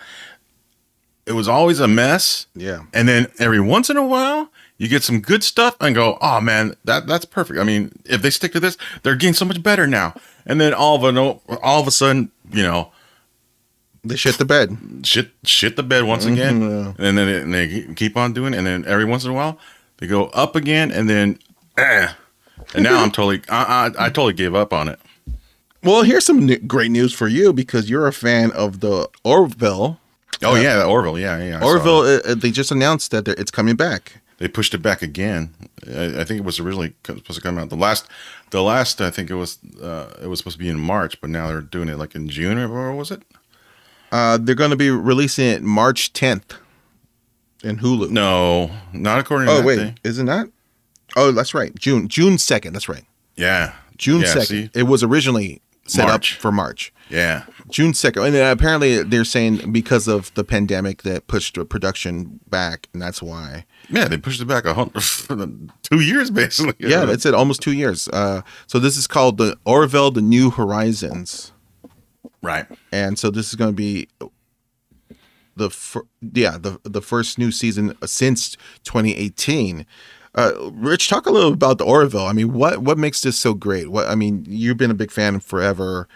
Speaker 2: it was always a mess.
Speaker 1: Yeah.
Speaker 2: and then every once in a while you get some good stuff and go, oh man, that that's perfect. I mean, if they stick to this, they're getting so much better now. And then all of a all of a sudden, you know,
Speaker 1: They shit the bed.
Speaker 2: shit shit the bed once again,
Speaker 1: yeah.
Speaker 2: and then it, and they keep on doing, it. and then every once in a while they go up again, and then, eh. and now I'm totally, I, I, I totally gave up on it.
Speaker 1: Well, here's some new, great news for you because you're a fan of the Orville.
Speaker 2: Oh yeah, the Orville, yeah, yeah. I
Speaker 1: Orville, uh, uh, they just announced that it's coming back.
Speaker 2: They pushed it back again. I, I think it was originally supposed to come out the last, the last. I think it was, uh, it was supposed to be in March, but now they're doing it like in June or was it?
Speaker 1: Uh, they're going to be releasing it March 10th in Hulu.
Speaker 2: No, not according to
Speaker 1: oh
Speaker 2: that
Speaker 1: wait,
Speaker 2: thing.
Speaker 1: isn't that? Oh, that's right. June June 2nd. That's right.
Speaker 2: Yeah,
Speaker 1: June
Speaker 2: Yeah,
Speaker 1: 2nd.
Speaker 2: see?
Speaker 1: It was originally set
Speaker 2: March.
Speaker 1: up for March.
Speaker 2: yeah.
Speaker 1: June 2nd. And then apparently they're saying because of the pandemic that pushed the production back, and that's why.
Speaker 2: Yeah, they pushed it back a hundred, two years basically.
Speaker 1: Yeah, that's it. Almost two years. Uh, so this is called the Orville: The New Horizons,
Speaker 2: right.
Speaker 1: and so this is going to be the fir- yeah the the first new season since 2018. Uh, Rich, talk a little about the Orville. I mean, what what makes this so great? What I mean, you've been a big fan forever.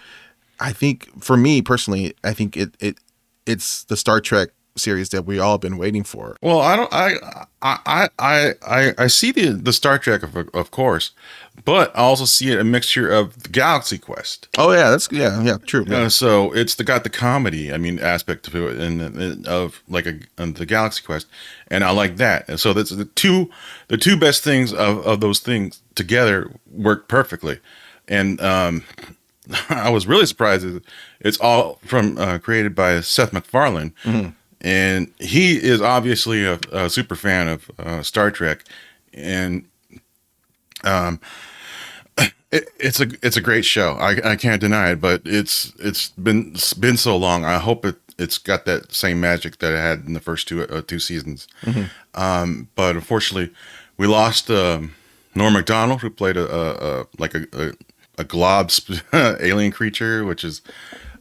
Speaker 1: I think for me personally, I think it it it's the Star Trek series that we all been waiting for.
Speaker 2: Well, I don't. I I I I I see the the Star Trek of of course, but I also see it a mixture of the Galaxy Quest.
Speaker 1: Oh yeah, that's yeah yeah true.
Speaker 2: Uh, so it's the got the comedy, I mean, aspect to it, and, and of like a and the Galaxy Quest, and I like that. And so that's the two the two best things of of those things together work perfectly. And um, I was really surprised. It's all from uh, created by Seth MacFarlane, and he is obviously a, a super fan of uh, Star Trek, and um, it, it's a it's a great show. I, I can't deny it, but it's it's been it's been so long. I hope it it's got that same magic that it had in the first two uh, two seasons. Um, but unfortunately, we lost um, Norm Macdonald, who played a, a, a like a, a, a glob alien creature, which is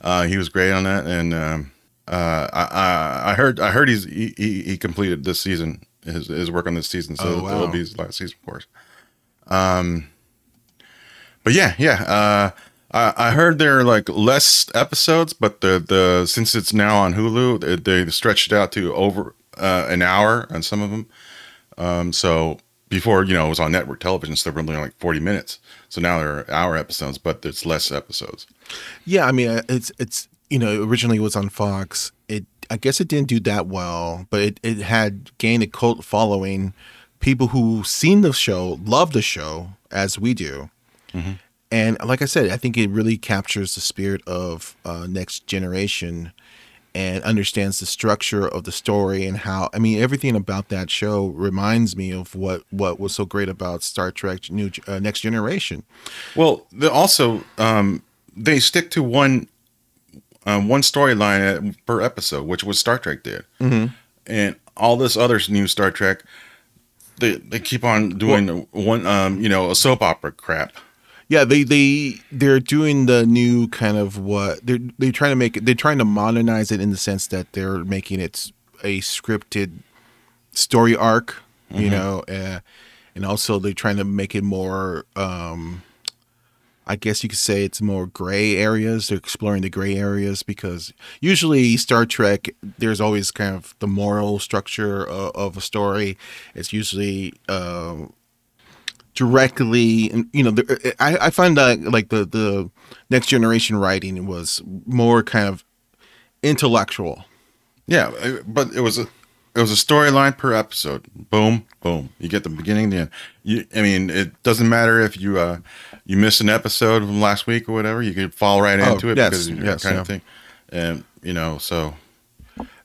Speaker 2: uh, he was great on that. And um, uh, I, I heard I heard he's he, he, he completed this season his his work on this season, so
Speaker 1: Oh, wow.
Speaker 2: it'll be his last season, of course. Um, but yeah, yeah. Uh, I, I heard there are like less episodes, but the the since it's now on Hulu, they, they stretched it out to over uh, an hour on some of them. Um, so before you know it was on network television, so they were only like forty minutes. So now they're hour episodes, but there's less episodes.
Speaker 1: Yeah, I mean, uh, it's it's you know originally it was on Fox. It I guess it didn't do that well, but it, it had gained a cult following. People who seen the show love the show as we do, and like I said, I think it really captures the spirit of uh, next generation and understands the structure of the story and how I mean everything about that show reminds me of what what was so great about Star Trek New uh, Next Generation.
Speaker 2: Well, also um, they stick to one um, one storyline per episode, which was Star Trek did, mm-hmm. and all this other new Star Trek, they they keep on doing one um, you know a soap opera crap.
Speaker 1: Yeah, they they they're doing the new kind of what they're they're trying to make it. They're trying to modernize it in the sense that they're making it a scripted story arc, you know, uh, and also they're trying to make it more. Um, I guess you could say it's more gray areas. They're exploring the gray areas because usually Star Trek, there's always kind of the moral structure of, of a story. It's usually. Uh, directly you know the, I, I find that like the the next generation writing was more kind of intellectual
Speaker 2: Yeah, uh, but it was a it was a storyline per episode. Boom, boom. You get the beginning, the end. You, I mean, it doesn't matter if you uh, you missed an episode from last week or whatever. You could fall right
Speaker 1: Oh,
Speaker 2: into it
Speaker 1: yes,
Speaker 2: because
Speaker 1: yes,
Speaker 2: kind
Speaker 1: yeah.
Speaker 2: of thing. And you know, so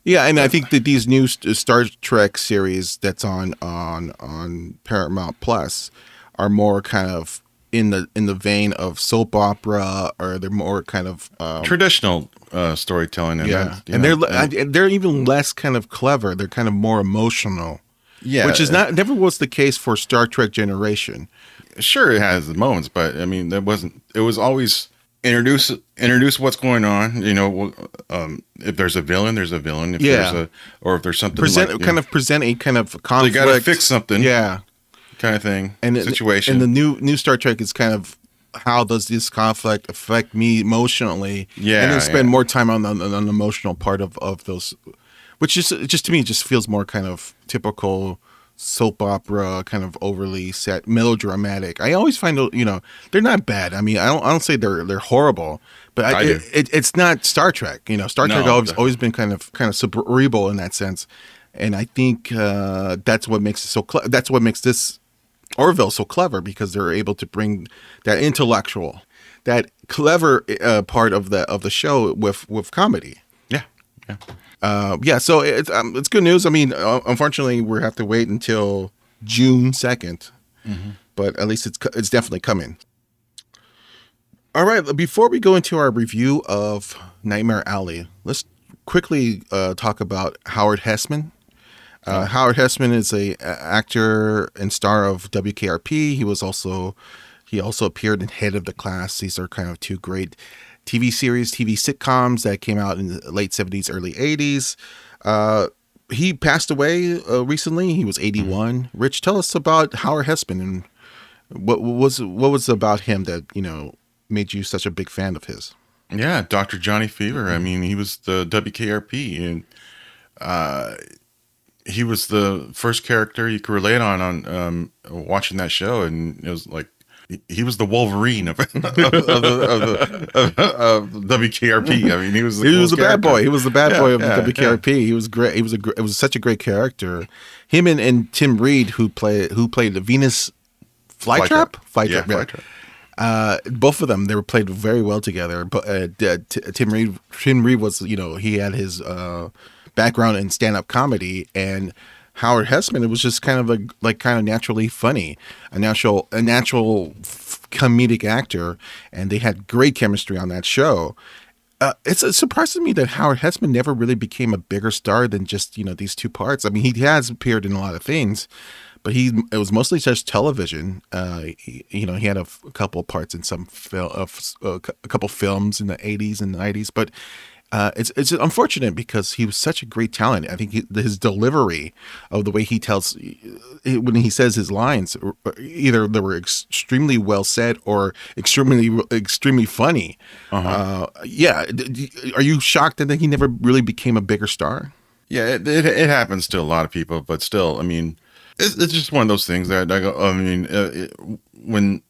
Speaker 1: Yeah, and I think that these new Star Trek series that's on on on Paramount Plus are more kind of in the in the vein of soap opera, or they're more kind of um,
Speaker 2: traditional uh, storytelling. And
Speaker 1: yeah, and
Speaker 2: know,
Speaker 1: they're
Speaker 2: and-
Speaker 1: and they're even less kind of clever. They're kind of more emotional,
Speaker 2: yeah,
Speaker 1: which is not never was the case for Star Trek Generation.
Speaker 2: sure it has the moments, but I mean, that wasn't. It was always introduce introduce what's going on. You know, um, if there's a villain, there's a villain. If
Speaker 1: Yeah.
Speaker 2: there's a or if there's something
Speaker 1: Present
Speaker 2: like, you
Speaker 1: kind
Speaker 2: know,
Speaker 1: of present a kind of
Speaker 2: they
Speaker 1: conflict.
Speaker 2: got to fix something.
Speaker 1: Yeah,
Speaker 2: kind of thing.
Speaker 1: and it-
Speaker 2: situation.
Speaker 1: And the new new Star Trek is kind of how does this conflict affect me emotionally?
Speaker 2: Yeah,
Speaker 1: and then spend
Speaker 2: yeah.
Speaker 1: more time on the, on the emotional part of of those, which is just to me just feels more kind of typical soap opera, kind of overly set, melodramatic. I always find you know they're not bad. I mean, I don't I don't say they're they're horrible. But I,
Speaker 2: I
Speaker 1: it, it, it's not Star Trek, you know. Star
Speaker 2: No,
Speaker 1: Trek always
Speaker 2: definitely.
Speaker 1: always been kind of kind of cerebral in that sense, and I think uh, that's what makes it so. Cle- that's what makes this Orville so clever because they're able to bring that intellectual, that clever uh, part of the of the show with with comedy.
Speaker 2: yeah, yeah.
Speaker 1: Uh, yeah, so it's um, it's good news. I mean, uh, unfortunately, we have to wait until June 2nd but at least it's it's definitely coming. All right, before we go into our review of Nightmare Alley, let's quickly uh, talk about Howard Hesseman. Uh, Howard Hesseman is a, a actor and star of WKRP. He was also he also appeared in Head of the Class. These are kind of two great TV series, TV sitcoms that came out in the late seventies, early eighties. Uh, he passed away uh, recently. He was eighty one. Rich, tell us about Howard Hesseman and what was what was about him that you know made you such a big fan of his.
Speaker 2: Yeah, Dr. Johnny Fever. I mean, he was the WKRP, and uh, he was the first character you could relate on on um, watching that show, and it was like he- was the Wolverine of, of, the, of, the, of, of WKRP. I mean, he was the
Speaker 1: he was a bad boy. He was the bad
Speaker 2: Yeah,
Speaker 1: boy of
Speaker 2: yeah,
Speaker 1: the WKRP. He was great. He was a it was such a great character. Him and, and Tim Reid who play who played the Venus Flytrap.
Speaker 2: Flytrap.
Speaker 1: Flytrap. Yeah. Uh, both of them they were played very well together. But uh, t- Tim Reid Tim Reid was you know he had his uh, background in stand up comedy and. Howard Hesseman, it was just kind of a like kind of naturally funny, a natural a natural f- comedic actor, and they had great chemistry on that show uh, it's it surprises me that Howard Hesseman never really became a bigger star than just you know these two parts. I mean, he has appeared in a lot of things, but he it was mostly just television. Uh, he, you know, he had a, f- a couple parts in some film, of uh, a couple films in the '80s and '90s, but. Uh, it's it's unfortunate because he was such a great talent. I think he, his delivery of the way he tells when he says his lines, either they were extremely well said or extremely extremely funny. uh yeah, are you shocked that he never really became a bigger star?
Speaker 2: Yeah, it, it, it happens to a lot of people, but still, I mean, it's, it's just one of those things that I go. I mean, uh, it, when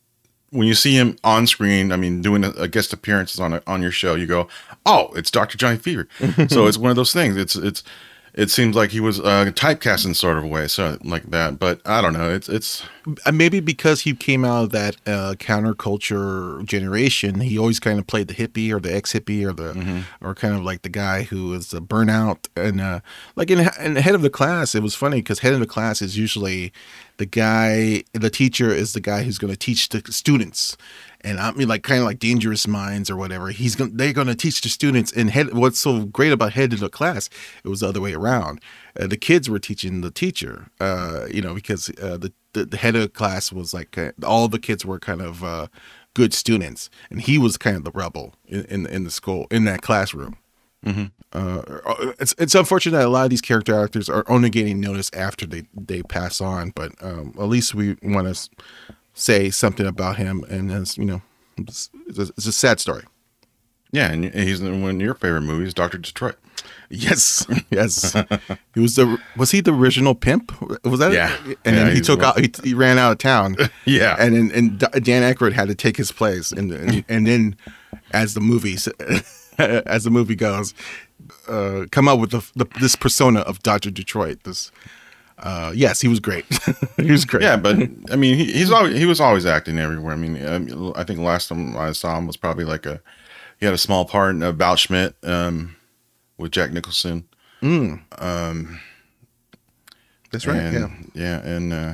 Speaker 2: when you see him on screen, I mean, doing a, guest appearances on a, on your show, you go, "Oh, it's Doctor Johnny Fever." so it's one of those things. It's it's it seems like he was uh, typecast in sort of a way, so like that. But I don't know. It's it's
Speaker 1: Uh, Maybe because he came out of that uh, counterculture generation, he always kind of played the hippie or the ex hippie or the or kind of like the guy who is a burnout and uh, like in, in head of the class. It was funny because head of the class is usually the guy. The teacher is the guy who's going to teach the students. And I mean, like kind of like Dangerous Minds or whatever. He's going, they're going to teach the students. And head, what's so great about head of the class? It was the other way around. Uh, the kids were teaching the teacher. Uh, you know, because uh, the, the the head of the class was like uh, all the kids were kind of uh, good students, and he was kind of the rebel in in, in the school in that classroom. Uh, it's it's unfortunate that a lot of these character actors are only getting noticed after they they pass on, but um, at least we want to say something about him, and as you know, it's, it's, a, it's a sad story.
Speaker 2: yeah, and he's in one of your favorite movies, Doctor Detroit.
Speaker 1: Yes, yes. he was the was he the original pimp? Was that
Speaker 2: Yeah.
Speaker 1: And
Speaker 2: Yeah,
Speaker 1: then he took
Speaker 2: one-
Speaker 1: out. He, he ran out of town.
Speaker 2: Yeah.
Speaker 1: and then and Dan Aykroyd had to take his place, and and, and then as the movie as the movie goes, uh, come up with the, the, this persona of Doctor Detroit. This, uh, yes, he was great. he was great.
Speaker 2: Yeah, but I mean, he, he's always he was always acting everywhere. I mean, um, I think last time I saw him was probably like a he had a small part in About Schmidt um, with Jack Nicholson. Mm.
Speaker 1: Um, that's right.
Speaker 2: And,
Speaker 1: yeah.
Speaker 2: yeah, and uh,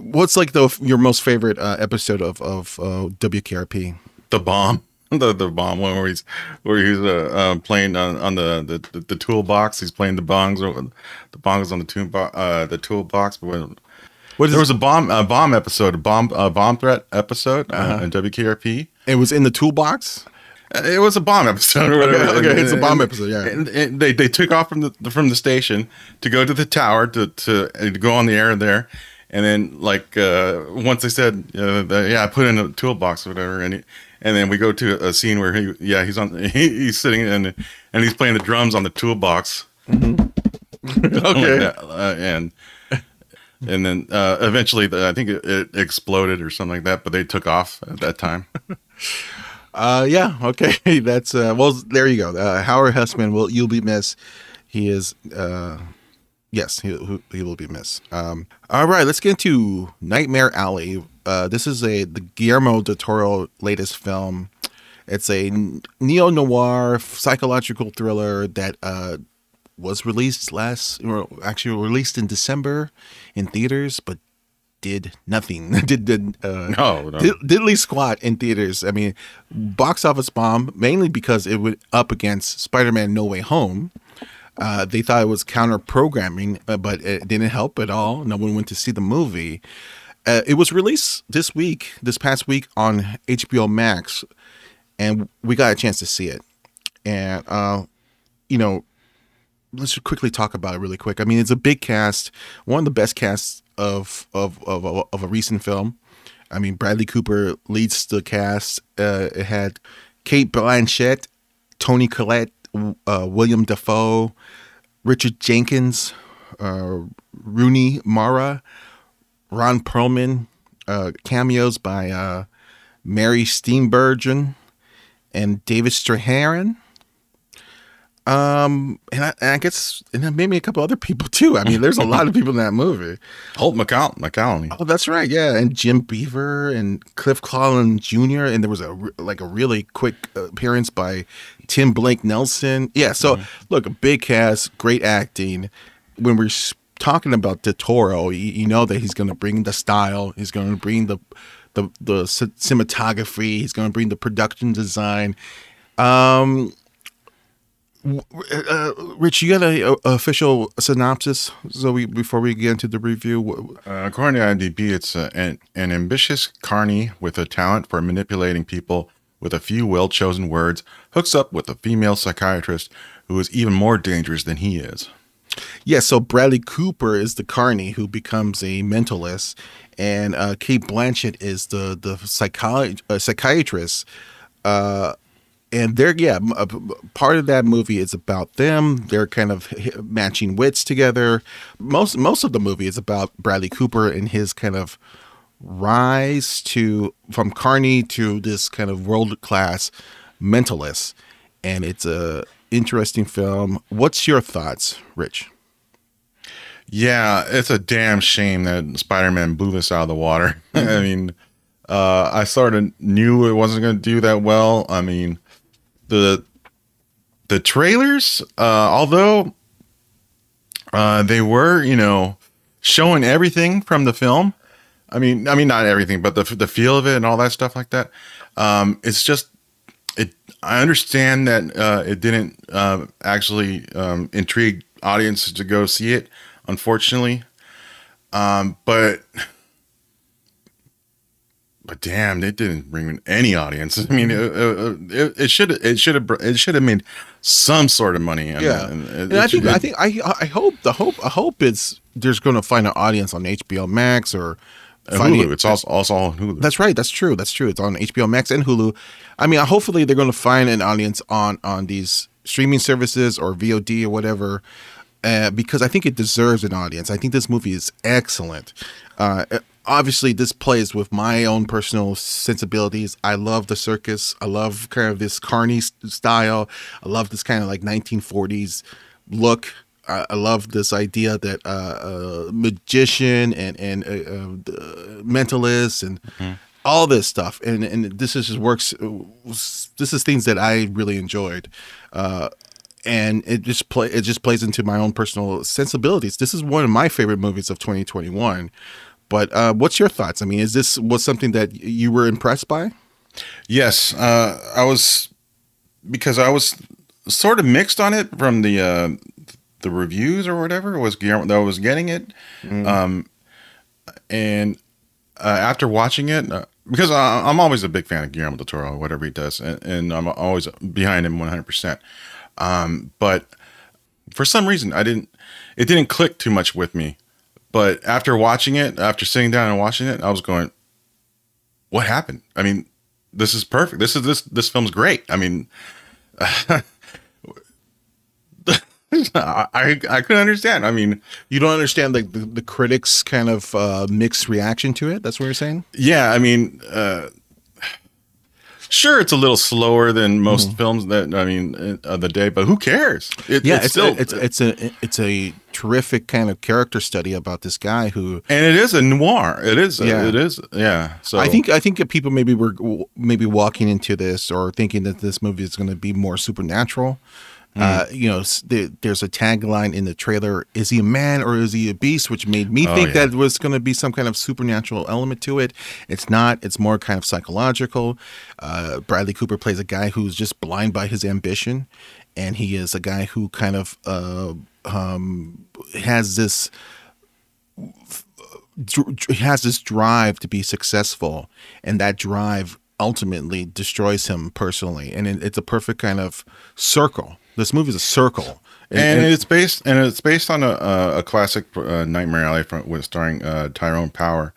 Speaker 1: What's like the your most favorite uh, episode of of uh, WKRP?
Speaker 2: the bomb. The, the bomb one where he's where he's uh, uh, playing on, on the, the, the, toolbox. He's playing the bongs or the bongs on the tool uh, the toolbox. But when,
Speaker 1: What
Speaker 2: there was a bomb a bomb episode, a bomb a bomb threat episode uh, in WKRP.
Speaker 1: it was in the toolbox.
Speaker 2: It was a bomb episode or whatever.
Speaker 1: Okay, okay, it's a bomb episode, yeah.
Speaker 2: and, and they they took off from the from the station to go to the tower to to, to go on the air there, and then like uh, once they said uh, the, yeah, I put in a toolbox or whatever, and he, and then we go to a scene where he yeah he's on he, he's sitting and and he's playing the drums on the toolbox.
Speaker 1: Okay.
Speaker 2: uh, and. And then uh, eventually, the, I think it, it exploded or something like that. But they took off at that time.
Speaker 1: Uh, yeah, okay. That's uh, well. There you go. Uh, Howard Hesseman will you'll be missed. He is. Uh, yes, he he will be missed. Um, all right, let's get into Nightmare Alley. Uh, this is a the Guillermo del Toro latest film. It's a neo noir psychological thriller that uh, was released last, or actually released in December in theaters, but did nothing. did did uh,
Speaker 2: No, no.
Speaker 1: did, diddly squat in theaters. I mean, box office bomb mainly because it went up against Spider-Man: No Way Home. Uh, they thought it was counter programming, uh, but it didn't help at all. No one went to see the movie. Uh, it was released this week, this past week on HBO Max, and we got a chance to see it. And uh, you know, let's quickly talk about it really quick. I mean, it's a big cast, one of the best casts of of of, of a recent film. I mean, Bradley Cooper leads the cast. Uh, it had Cate Blanchett, Toni Collette, uh, Willem Dafoe, Richard Jenkins, uh, Rooney Mara, Ron Perlman, uh, cameos by uh, Mary Steenburgen and David Strathairn. Um, and I, and I guess and maybe a couple other people too. I mean, there's a lot of people in that movie.
Speaker 2: Holt McCall- McCallany.
Speaker 1: Oh, that's right. Yeah, and Jim Beaver and Cliff Collins Jr. And there was a like a really quick appearance by Tim Blake Nelson. Yeah. So look, a big cast, great acting. When we're talking about De Toro, you, you know that he's going to bring the style. He's going to bring the the the cinematography. He's going to bring the production design. Um. Uh, Rich, you got a, a official synopsis? So we before we get into the review,
Speaker 2: Uh, according to IMDb, it's uh, an, an ambitious carny with a talent for manipulating people with a few well chosen words hooks up with a female psychiatrist who is even more dangerous than he is.
Speaker 1: Yeah, so Bradley Cooper is the carney who becomes a mentalist, and uh, Cate Blanchett is the the psycholo- uh, psychiatrist. Uh, and they're yeah, m- uh, part of that movie is about them. They're kind of matching wits together. Most most of the movie is about Bradley Cooper and his kind of rise to from carney to this kind of world class mentalist. And it's a interesting film. What's your thoughts, Rich?
Speaker 2: Yeah, it's a damn shame that Spider Man blew this out of the water. I mean, uh, I sort of knew it wasn't going to do that well. I mean, the the trailers, uh, although uh, they were, you know, showing everything from the film. I mean, I mean, not everything, but the the feel of it and all that stuff like that. Um, it's just it. I understand that uh, it didn't uh, actually um, intrigue audiences to go see it, unfortunately. Um, but but damn, it didn't bring in any audience. I mean, it- should it should have it should have made some sort of money. And,
Speaker 1: Yeah,
Speaker 2: and
Speaker 1: and
Speaker 2: it
Speaker 1: I think I think I I hope the hope I hope it's there's going to find an audience on HBO Max or
Speaker 2: and Hulu. It's also also on Hulu.
Speaker 1: That's right. That's true. That's true. It's on HBO Max and Hulu. I mean, hopefully they're going to find an audience on on these streaming services or VOD or whatever, uh, because I think it deserves an audience. I think this movie is excellent. Uh, obviously this plays with my own personal sensibilities. I love the circus. I love kind of this carny style. I love this kind of like 1940s look. I, I love this idea that uh, a magician and and uh, uh, mentalist and all this stuff, and and this is just works. This is things that I really enjoyed. Uh, and it just play it just plays into my own personal sensibilities. This is one of my favorite movies of 2021. But uh, what's your thoughts? I mean, is this was something that you were impressed by?
Speaker 2: Yes, uh, I was because I was sort of mixed on it from the uh, the reviews or whatever was Guillermo that was getting it, um, and uh, after watching it, uh, because I, I'm always a big fan of Guillermo del Toro, whatever he does, and, and I'm always behind him 100. percent Um, but for some reason, I didn't. It didn't click too much with me. But after watching it, after sitting down and watching it, I was going, "What happened?" I mean, this is perfect. This is this this film's great. I mean, I I, I couldn't understand. I mean,
Speaker 1: You don't understand like the, the critics' kind of uh, mixed reaction to it. That's what you're saying.
Speaker 2: yeah, I mean, uh, sure, it's a little slower than most films that I mean of the day, but who cares? It,
Speaker 1: Yeah,
Speaker 2: it's,
Speaker 1: it's
Speaker 2: still
Speaker 1: it's it's a it's a terrific kind of character study about this guy who
Speaker 2: and it is a noir. It is.
Speaker 1: Yeah.
Speaker 2: It is. Yeah. So
Speaker 1: I think I think that people maybe were maybe walking into this or thinking that this movie is going to be more supernatural. Uh, you know, there, there's a tagline in the trailer: "Is he a man or is he a beast?" Which made me
Speaker 2: Oh,
Speaker 1: think
Speaker 2: yeah.
Speaker 1: that was going to be some kind of supernatural element to it. It's not. It's more kind of psychological. Uh, Bradley Cooper plays a guy who's just blind by his ambition, and he is a guy who kind of uh, um, has this dr- has this drive to be successful, and that drive ultimately destroys him personally. And it, it's a perfect kind of circle. This movie is a circle.
Speaker 2: and, it's based and it's based on a a, a classic uh, Nightmare Alley from with starring uh, Tyrone Power,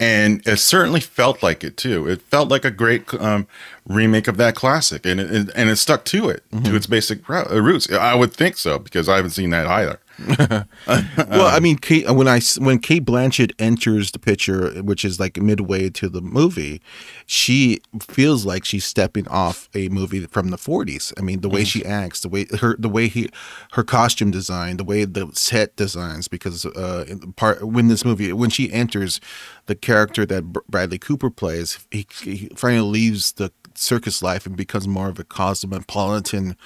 Speaker 2: and it certainly felt like it too. It felt like a great um, remake of that classic, and it, it- and it stuck to it to its basic uh, roots. I would think so because I haven't seen that either.
Speaker 1: well, I mean, Cate, when I when Cate Blanchett enters the picture, which is like midway to the movie, she feels like she's stepping off a movie from the 40s. I mean, the way she acts, the way her the way he her costume design, the way the set designs. Because uh, in the part when this movie when she enters, the character that Br- Bradley Cooper plays, he, he finally leaves the circus life and becomes more of a cosmopolitan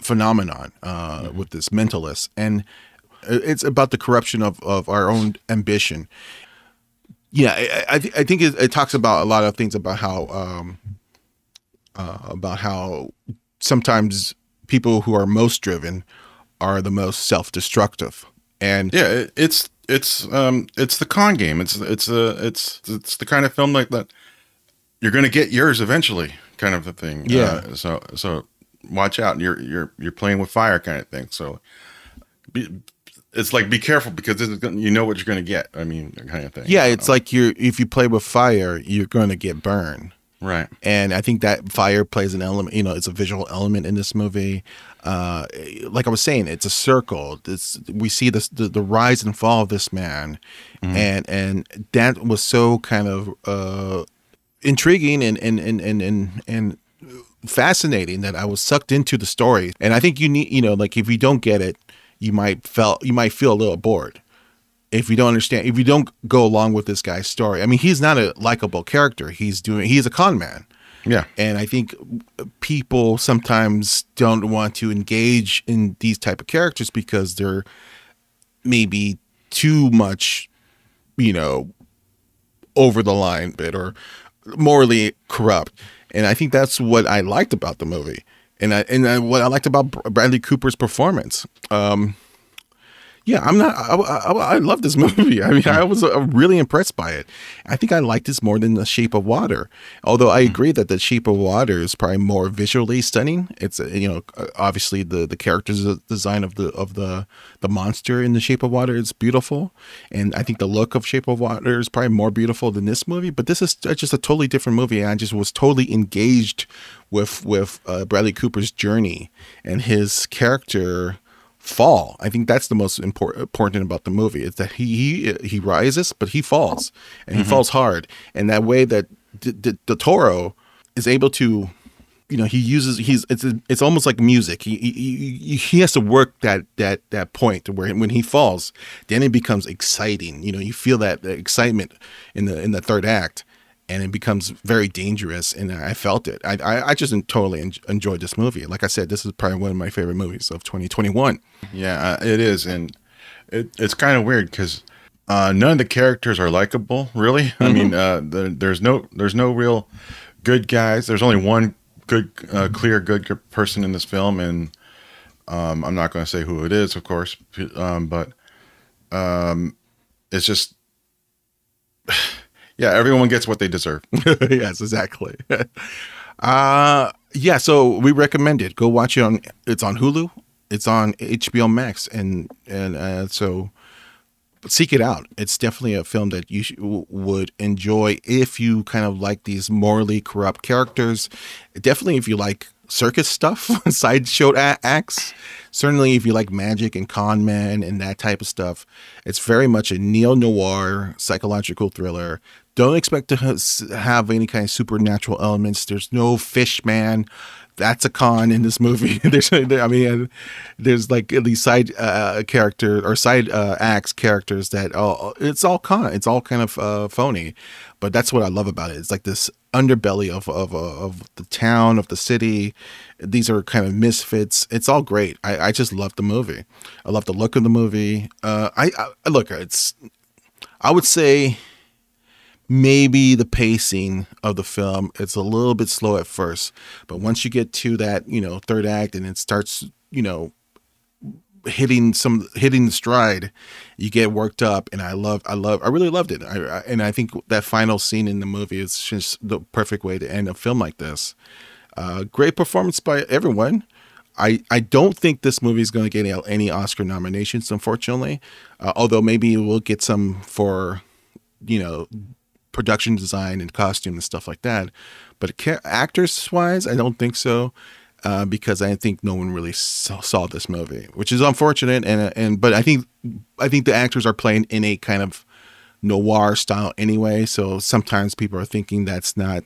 Speaker 1: phenomenon uh, with this mentalist, and it's about the corruption of, of our own ambition. Yeah, I, I, th- I think it, it talks about a lot of things about how um, uh, about how sometimes people who are most driven are the most self-destructive, and
Speaker 2: Yeah, it, it's it's um it's the con game. It's it's a it's it's the kind of film like that. You're going to get yours eventually, kind of a thing.
Speaker 1: Yeah.
Speaker 2: Uh, so so watch out. You're you're you're playing with fire, kind of thing. So be, it's like be careful because this is gonna, you know what you're going to get. I mean, kind of thing.
Speaker 1: yeah, it's like you're if you play with fire, you're going to get burned.
Speaker 2: right.
Speaker 1: and I think that fire plays an element. You know, it's a visual element in this movie. Uh, like I was saying, it's a circle. It's, we see this the, the rise and fall of this man, and and that was so kind of uh, intriguing and and and and and. and fascinating that I was sucked into the story. And I think you need you know like if you don't get it you might felt you might feel a little bored. If you don't understand if you don't go along with this guy's story i mean he's not a likable character. He's doing he's a con man.
Speaker 2: Yeah.
Speaker 1: and i think people sometimes don't want to engage in these type of characters because they're maybe too much you know over the line bit or morally corrupt and i think that's what i liked about the movie. And I, and I, what i liked about bradley cooper's performance. Um yeah, I'm not. I, I, I love this movie. I mean, I was uh, really impressed by it. I think I liked this more than The Shape of Water. Although I agree that The Shape of Water is probably more visually stunning. It's uh, you know uh, obviously the the characters design of the of the the monster in The Shape of Water is beautiful, and I think the look of Shape of Water is probably more beautiful than this movie. But this is just a totally different movie. And I just was totally engaged with with uh, Bradley Cooper's journey and his character fall. I think that's the most important important about the movie is that he he, he rises, but he falls, and he mm-hmm. falls hard. And that way that the, the, the Toro is able to you know he uses he's it's it's almost like music he, he he has to work that that that point where when he falls then it becomes exciting you know you feel that excitement in the in the third act and it becomes very dangerous and i felt it. I i, I just totally en- enjoyed this movie. Like i said this is probably one of my favorite movies of 2021
Speaker 2: yeah uh, it is and it, it's kind of weird because uh, none of the characters are likable really. Mm-hmm. i mean uh, the, there's no there's no real good guys. There's only one good, uh, clear, good person in this film, and um, I'm not going to say who it is, of course, um, but um, it's just, yeah, everyone gets what they deserve.
Speaker 1: yes, exactly. uh, yeah, so we recommend it. Go watch it on. It's on Hulu. It's on HBO Max, and and uh, so seek it out. It's definitely a film that you sh- would enjoy if you kind of like these morally corrupt characters. Definitely if you like circus stuff, sideshow acts. Certainly if you like magic and con men and that type of stuff. It's very much a neo noir psychological thriller. Don't expect to have any kind of supernatural elements. There's no fish man that's a con in this movie. there's, I mean, there's like at least side uh, character or side uh, acts characters that it's all con. It's all kind of uh, phony, but that's what I love about it. It's like this underbelly of of uh, of the town of the city. These are kind of misfits. It's all great. I, I just love the movie. I love the look of the movie. Uh, I, I look. It's. I would say maybe the pacing of the film it's a little bit slow at first but once you get to that you know third act and it starts you know hitting some hitting the stride you get worked up and i love i love i really loved it I, I, and i think that final scene in the movie is just the perfect way to end a film like this uh, great performance by everyone I, I don't think this movie is going to get any Oscar nominations, unfortunately. Uh, although maybe we'll get some for, you know, production design and costume and stuff like that. But actors wise, I don't think so. Uh, because I think no one really saw, saw, this movie, which is unfortunate. And and but I think I think the actors are playing in a kind of noir style anyway. So sometimes people are thinking that's not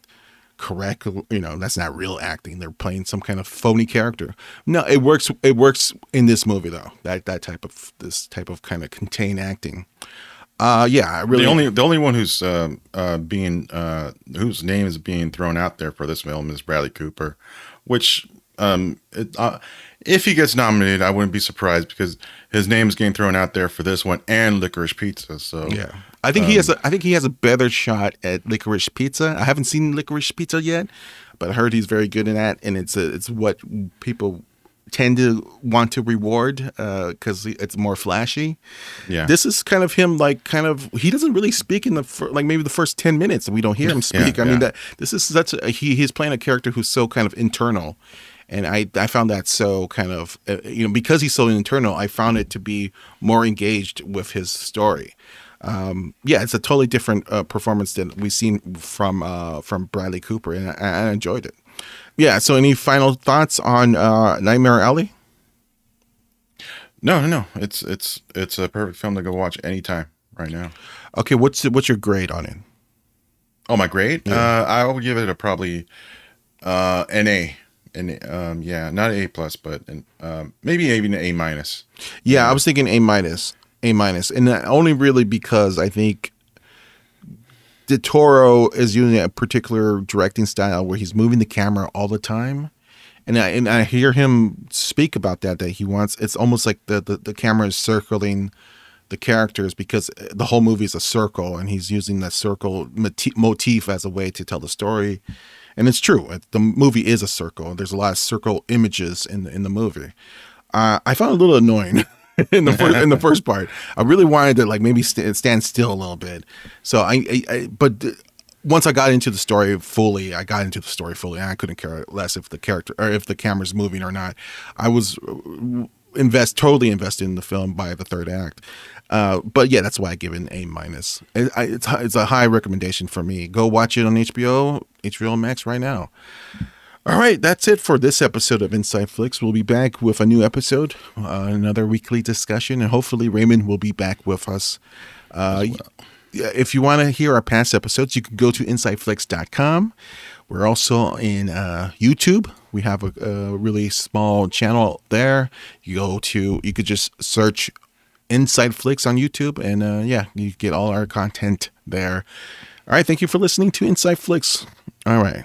Speaker 1: correct. You know, that's not real acting. They're playing some kind of phony character. No, it works. It works in this movie though. That that type of this type of kind of contained acting. Uh, yeah, I really.
Speaker 2: The only the only one who's uh, uh, being uh, whose name is being thrown out there for this film is Bradley Cooper, which um, it, uh, if he gets nominated, I wouldn't be surprised because his name is getting thrown out there for this one and Licorice Pizza. So
Speaker 1: yeah, I think um, he has. A, I think he has a better shot at Licorice Pizza. I haven't seen Licorice Pizza yet, but I heard he's very good in that, and it's a, it's what people tend to want to reward because uh, it's more flashy. Yeah, this is kind of him, like kind of he doesn't really speak in the fir- like maybe the first ten minutes, and we don't hear him speak. Yeah, I yeah. mean that this is such a, he he's playing a character who's so kind of internal, and I I found that so kind of uh, you know because he's so internal, I found it to be more engaged with his story. Um, yeah, it's a totally different uh, performance than we've seen from uh, from Bradley Cooper, and I, I enjoyed it yeah. So, any final thoughts on uh, Nightmare Alley?
Speaker 2: No, no, no. It's it's it's a perfect film to go watch anytime right now.
Speaker 1: Okay, what's what's your grade on it?
Speaker 2: Oh, my grade? Yeah. Uh, I will give it a probably uh, an A. An um, yeah, not A plus, but an, um, maybe even A minus.
Speaker 1: Yeah, I was thinking A minus, A minus, and only really because I think De Toro is using a particular directing style where he's moving the camera all the time. And I, and I hear him speak about that, that he wants, it's almost like the, the, the camera is circling the characters because the whole movie is a circle and he's using that circle motif as a way to tell the story. And it's true. The movie is a circle. There's a lot of circle images in the, in the movie. Uh, I found it a little annoying in the first, in the first part. I really wanted to like maybe st- stand still a little bit. So I, I, I but once I got into the story fully, I got into the story fully, and I couldn't care less if the character or if the camera's moving or not. I was uh, invest totally invested in the film by the third act. Uh, but yeah, that's why I give it an A minus. It, it's it's a high recommendation for me. Go watch it on HBO, HBO Max right now. All right, that's it for this episode of Inside Flicks. We'll be back with a new episode, uh, another weekly discussion, and hopefully Raymond will be back with us. Uh, yeah, If you want to hear our past episodes, you can go to insideflix.com. We're also in uh, YouTube. We have a, a really small channel there. You go to, you could just search Inside Flicks on YouTube, and uh, yeah, you get all our content there. All right, thank you for listening to Inside Flicks. All right.